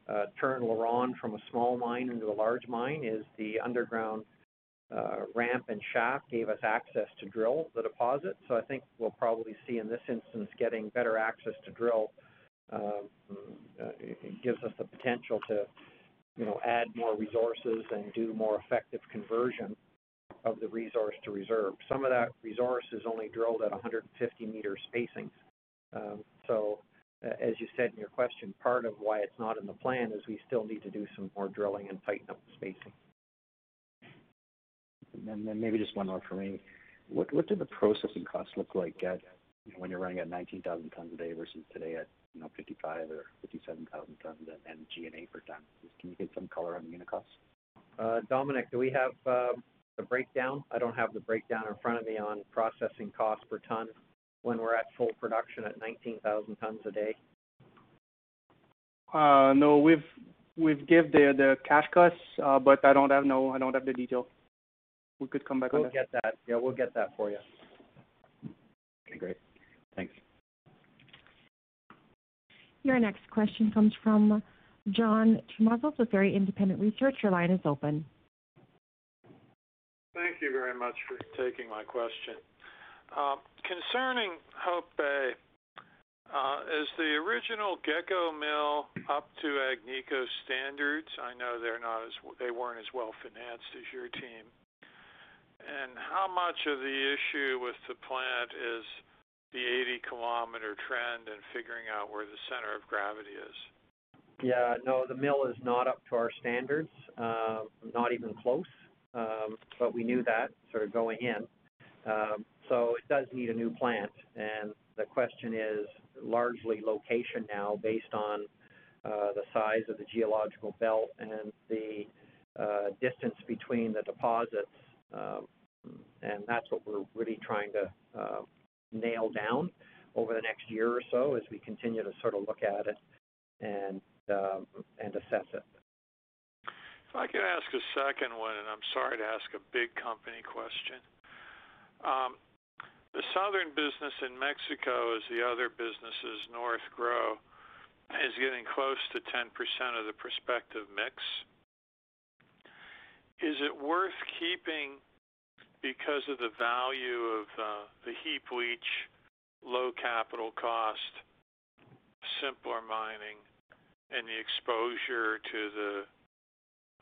uh, turn LaRonde from a small mine into a large mine is the underground uh, ramp and shaft gave us access to drill the deposit. So I think we'll probably see in this instance getting better access to drill um, uh, gives us the potential to, you know, add more resources and do more effective conversion of the resource to reserve. Some of that resource is only drilled at 150 meter spacings. Um, so as you said in your question, part of why it's not in the plan is we still need to do some more drilling and tighten up the spacing. And then maybe just one more for me. What what did the processing costs look like at you know, when you're running at 19,000 tons a day versus today at you know 55 or 57,000 tons and, and G&A per ton? Can you get some color on the unit costs? Uh, Dominic, do we have uh, the breakdown. I don't have the breakdown in front of me on processing cost per ton when we're at full production at 19,000 tons a day. Uh, no, we've we've give the the cash costs, uh, but I don't have no I don't have the detail. We could come back We'll on that. get that. Yeah, we'll get that for you. Okay, great. Thanks. Your next question comes from John Tumazos with Very Independent Research. Your line is open. Thank you very much for taking my question. Uh, concerning Hope Bay, uh, is the original Gecko mill up to Agnico standards? I know they're not as they weren't as well financed as your team. And how much of the issue with the plant is the 80 kilometer trend and figuring out where the center of gravity is? Yeah, no, the mill is not up to our standards, um, not even close. Um, but we knew that sort of going in. Um, so it does need a new plant, and the question is largely location now based on uh, the size of the geological belt and the uh, distance between the deposits. Um, and that's what we're really trying to uh, nail down over the next year or so as we continue to sort of look at it and um, and assess it. If I could ask a second one, and I'm sorry to ask a big company question. Um, the southern business in Mexico, as the other businesses north grow, is getting close to 10% of the prospective mix. Is it worth keeping because of the value of uh, the heap leach, low capital cost, simpler mining, and the exposure to the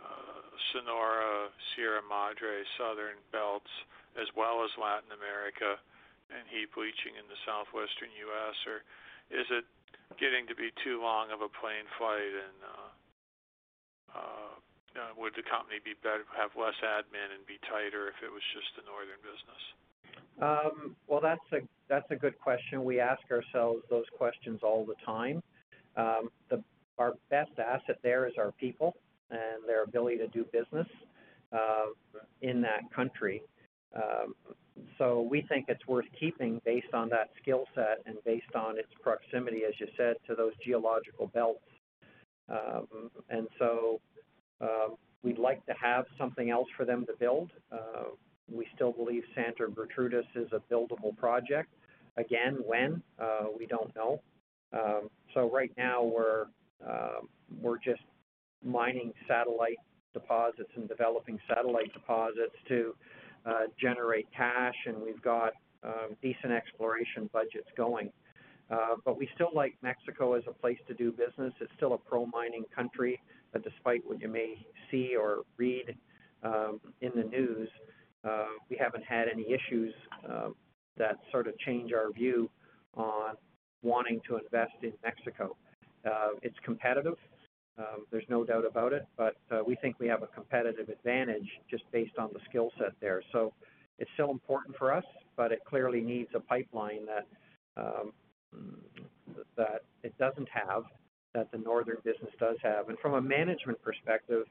uh, Sonora, Sierra Madre, southern belts, as well as Latin America, and heap leaching in the southwestern U.S., or is it getting to be too long of a plane flight and uh, would the company be better have less admin and be tighter if it was just the northern business? Um, well, that's a that's a good question. We ask ourselves those questions all the time. Um, the our best asset there is our people and their ability to do business uh, in that country. Um, so we think it's worth keeping based on that skill set and based on its proximity, as you said, to those geological belts. Um, and so we'd like to have something else for them to build. Uh, we still believe Santa Gertrudis is a buildable project. Again, when uh, we don't know. Um, so right now we're um, we're just mining satellite deposits and developing satellite deposits to uh, generate cash, and we've got um, decent exploration budgets going. But we still like Mexico as a place to do business. It's still a pro-mining country, but despite what you may see or read um, in the news, uh, we haven't had any issues uh, that sort of change our view on wanting to invest in Mexico. Uh, it's competitive. Um, there's no doubt about it, but uh, we think we have a competitive advantage just based on the skill set there. So it's still important for us, but it clearly needs a pipeline that um, that it doesn't have, that the northern business does have. And from a management perspective,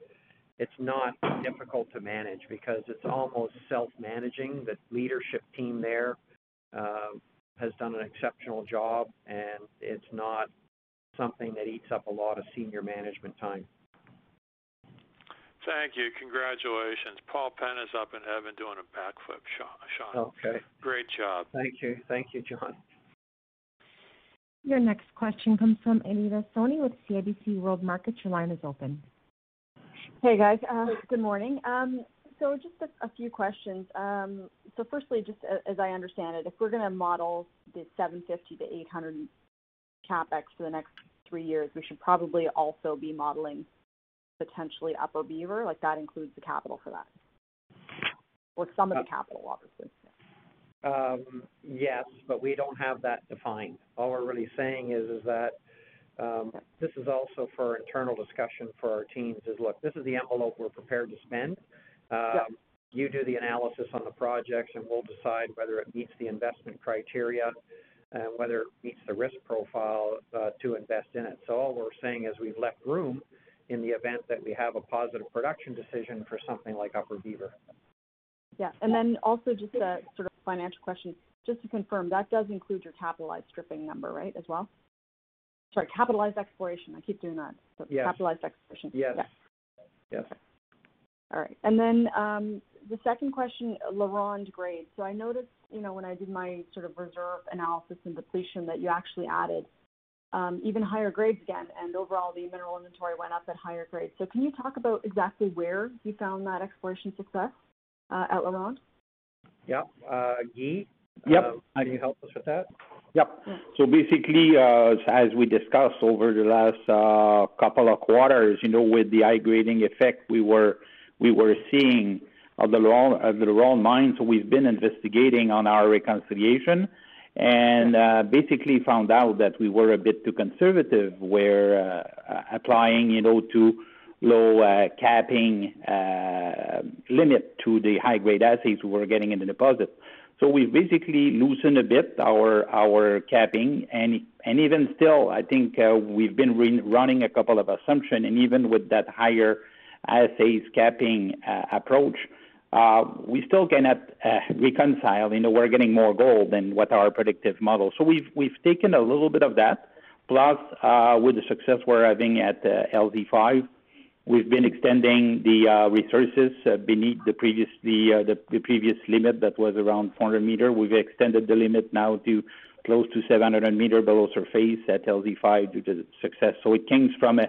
it's not difficult to manage because it's almost self-managing. The leadership team there um, has done an exceptional job, and it's not something that eats up a lot of senior management time. Thank you. Congratulations. Paul Penna is up in heaven doing a backflip, Sean. Okay. Great job. Thank you. Thank you, John. Your next question comes from Anita Soni with CIBC World Markets. Your line is open. Hey, guys. Uh, good morning. Um, so just a, a few questions. Um, so firstly, just as I understand it, if we're going to model the 750 to 800 capex for the next three years, we should probably also be modeling potentially Upper Beaver, like that includes the capital for that, or some of the capital, obviously. Um, yes, but we don't have that defined. All we're really saying is is that um, this is also for internal discussion for our teams. Is look, this is the envelope we're prepared to spend. Um, You do the analysis on the projects, and we'll decide whether it meets the investment criteria and whether it meets the risk profile uh, to invest in it. So all we're saying is we've left room in the event that we have a positive production decision for something like Upper Beaver. Yeah. And then also just a sort of financial question. Just to confirm, that does include your capitalized stripping number, right, as well? Sorry, capitalized exploration. I keep doing that. So Yes. Capitalized exploration. Yes. Yeah. Yes. All right. And then um, the second question, LaRonde grade. So I noticed, you know, when I did my sort of reserve analysis and depletion that you actually added um, even higher grades again, and overall the mineral inventory went up at higher grades. So can you talk about exactly where you found that exploration success at LaRonde? Yep. Uh, Guy, Yep. um, can you help us with that? Yep. So basically, uh, as we discussed over the last uh, couple of quarters, you know, with the high grading effect we were we were seeing at the LaRonde, of the LaRonde mine, so we've been investigating on our reconciliation and uh, basically found out that we were a bit too conservative. We're uh, applying, you know, too low uh, capping uh, limit to the high grade assays we were getting in the deposit. So we've basically loosened a bit our our capping, and and even still, I think uh, we've been running a couple of assumptions, and even with that higher assays capping approach, uh, we still cannot reconcile. You know, we're getting more gold than what our predictive model. So we've we've taken a little bit of that, plus uh, with the success we're having at uh, LZ5, we've been extending the uh, resources uh, beneath the previous the, uh, the previous limit that was around 400 meter. We've extended the limit now to close to 700 meter below surface at LZ5 due to success. So it came from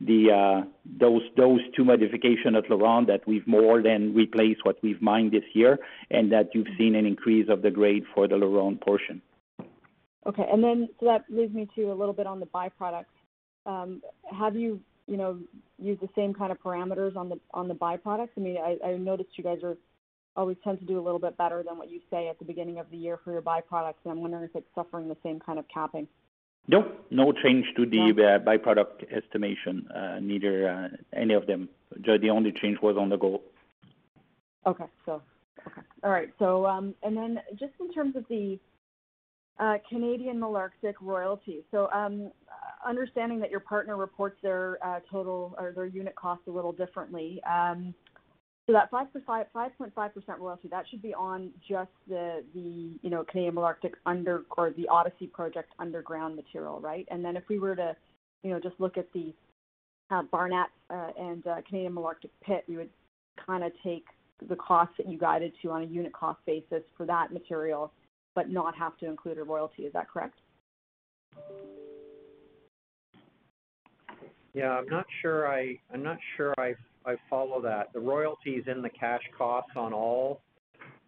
those those two modifications at LaRonde that we've more than replaced what we've mined this year, and that you've seen an increase of the grade for the LaRonde portion. Okay, and then so that leads me to a little bit on the byproducts. Um, have you, you know, use the same kind of parameters on the on the byproducts? I mean, I, I noticed you guys are always tend to do a little bit better than what you say at the beginning of the year for your byproducts, and I'm wondering if it's suffering the same kind of capping. Nope, no change to the uh, byproduct estimation, uh, neither uh, any of them. The only change was on the gold. Okay, so okay, all right. So um, and then just in terms of the uh, Canadian Malartic royalty. So um, understanding that your partner reports their uh, total or their unit cost a little differently. Um, so that 5.5 5.5% royalty that should be on just the the you know Canadian Malartic under or the Odyssey project underground material, right? And then if we were to you know just look at the uh, Barnat uh, and uh, Canadian Malartic pit, we would kind of take the cost that you guided to on a unit cost basis for that material, but not have to include a royalty. Is that correct? Yeah, I'm not sure I, I'm not sure I, I follow that. The royalties in the cash costs on all,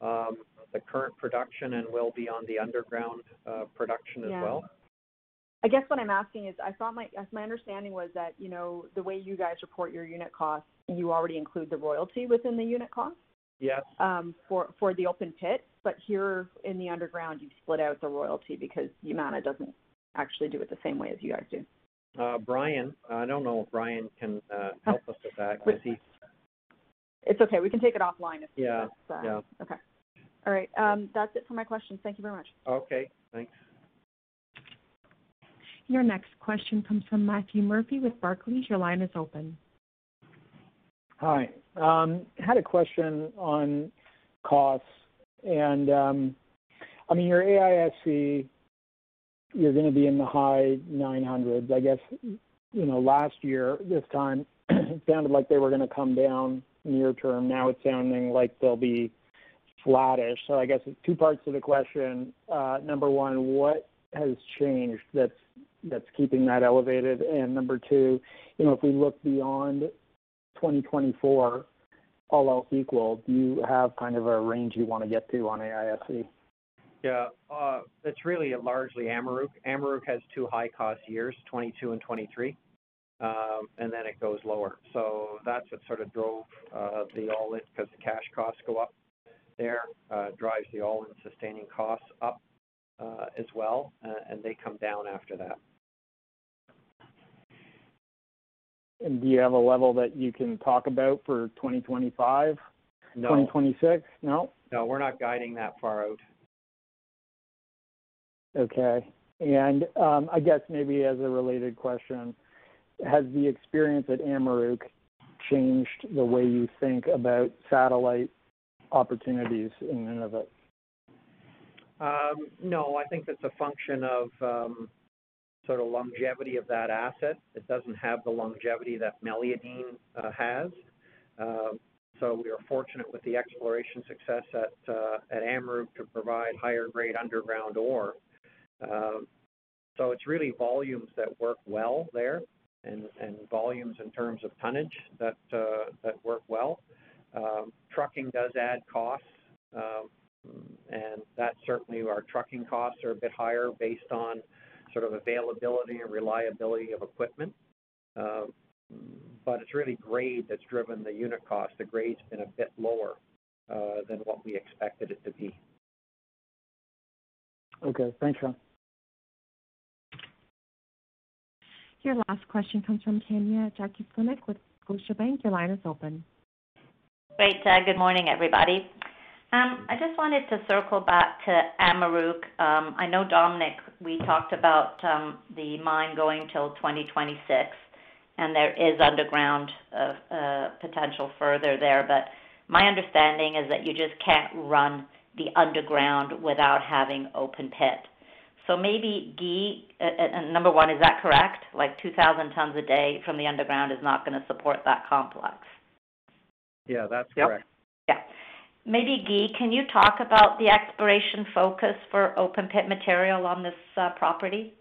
um, the current production and will be on the underground, uh, production as Yeah. well? I guess what I'm asking is, I thought my my understanding was that you know the way you guys report your unit costs, you already include the royalty within the unit cost Yes, um, for for the open pit, but here in the underground you've split out the royalty because Yamana doesn't actually do it the same way as you guys do. Uh, Brian, I don't know if Brian can, uh, help us with that, 'cause he, It's okay, we can take it offline if yeah, uh, yeah, okay. All right, um, that's it for my questions. Thank you very much. okay, thanks. Your next question comes from Matthew Murphy with Barclays. Your line is open. Hi. Um, Had a question on costs. And, um I mean, your AISC, you're gonna be in the high 900s. I guess, you know, last year, this time, <clears throat> it sounded like they were gonna come down near term. Now it's sounding like they'll be flattish. So I guess two parts to the question. Uh Number one, what has changed that's that's keeping that elevated? And number two, you know, if we look beyond 2024, all else equal, do you have kind of a range you want to get to on AISC? Yeah, uh, it's really largely Amaruq. Amaruq has two high-cost years, 22 and 23, um, and then it goes lower. So that's what sort of drove uh, the all-in, because the cash costs go up there, uh, drives the all-in sustaining costs up uh, as well, and they come down after that. And do you have a level that you can talk about for 2025, No, 2026? No? no, we're not guiding that far out. Okay. And um, I guess maybe as a related question, has the experience at Amaruq changed the way you think about satellite opportunities in and? Um, no, I think that's a function of um, sort of longevity of that asset. It doesn't have the longevity that Meliadine uh, has. So we are fortunate with the exploration success at uh, at Amaruq to provide higher grade underground ore. Um, so it's really volumes that work well there, and, volumes in terms of tonnage that uh, work well. Um, trucking does add costs, um, and that certainly our trucking costs are a bit higher based on sort of availability and reliability of equipment. But it's really grade that's driven the unit cost. The grade's been a bit lower uh, than what we expected it to be. Okay. Thanks, Sean. Your last question comes from Tanya Jakusconek with Scotiabank. Your line is open. Great. Uh, good morning, everybody. Um, I just wanted to circle back to Amaruq. Um, I know, Dominique, we talked about um, the mine going till 2026, and there is underground uh, uh, potential further there. But my understanding is that you just can't run the underground without having open pit. So maybe, Guy, number one, is that correct? Like 2,000 tons a day from the underground is not going to support that complex? Yeah, that's correct. Yeah. Maybe, Guy, can you talk about the exploration focus for open pit material on this uh, property?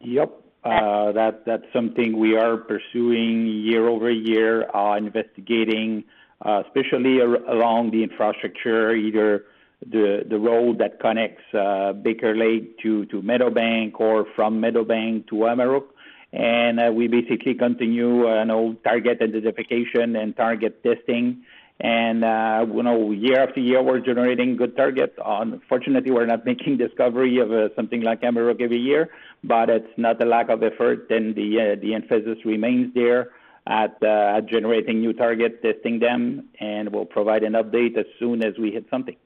Yep. Uh, that That's something we are pursuing year-over-year, uh, investigating, especially along the infrastructure, either the the road that connects Baker Lake to to Meadowbank or from Meadowbank to Amaruq. And We basically continue, you know, target identification and target testing and uh, you know, year after year, we're generating good targets. Unfortunately, we're not <laughs> making discovery of uh, something like Amaruq every year, but it's not a lack of effort, and the uh, the emphasis remains there at uh, at generating new targets, testing them, and we'll provide an update as soon as we hit something.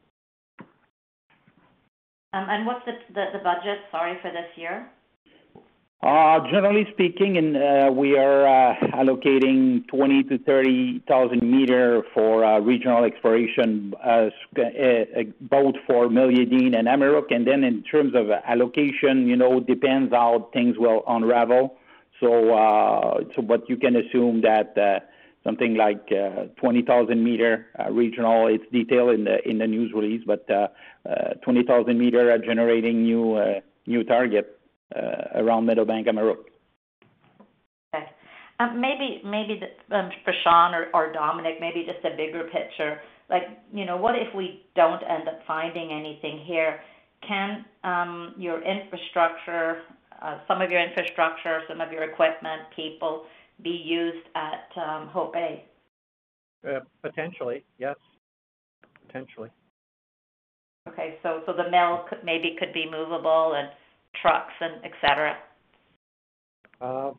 Um, and what's the, the the budget? Sorry for this year. Uh, generally speaking, uh, we are uh, allocating 20 to 30000 meter for regional exploration, both for Meliadine and Amaruq. And then in terms of allocation, you know, depends how things will unravel. So, uh, so but you can assume that something like 20,000 meter regional, it's detailed in the in the news release, but 20,000 meter generating new new target. Uh, around Meadowbank Amaruq. Okay. Um, maybe maybe um, for Sean or, or Dominique, maybe just a bigger picture. Like, you know, what if we don't end up finding anything here? Can um, your infrastructure, uh, some of your infrastructure, some of your equipment, people, be used at um, Hope Bay? Uh, potentially, yes. Potentially. Okay, so so the mill could, maybe could be movable and trucks and et cetera? Uh,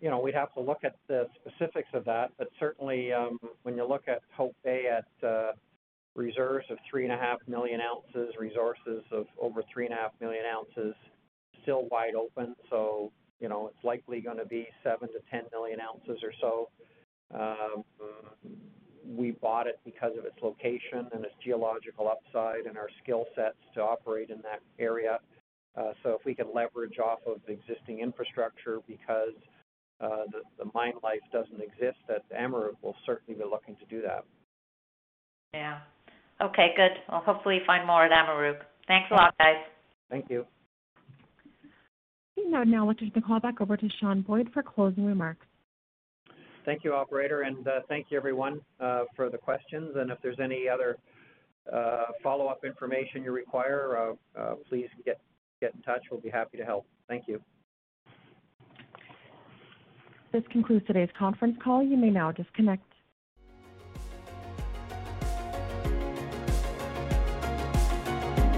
you know, we'd have to look at the specifics of that, but certainly um, when you look at Hope Bay at uh, reserves of three and a half million ounces, resources of over three and a half million ounces, still wide open. So, you know, it's likely going to be seven to 10 million ounces or so. Um, we bought it because of its location and its geological upside and our skill sets to operate in that area. Uh, so if we can leverage off of existing infrastructure because uh, the, the mine life doesn't exist at Amaruq, we'll certainly be looking to do that. Yeah. Okay, good. Well, hopefully you find more at Amaruq. Thanks a lot, guys. Thank you. Now, now let's turn the call back over to Sean Boyd for closing remarks. Thank you, operator, and uh, thank you everyone uh, for the questions. And if there's any other uh, follow-up information you require, uh, uh, please get get in touch. We'll be happy to help. Thank you. This concludes today's conference call. You may now disconnect.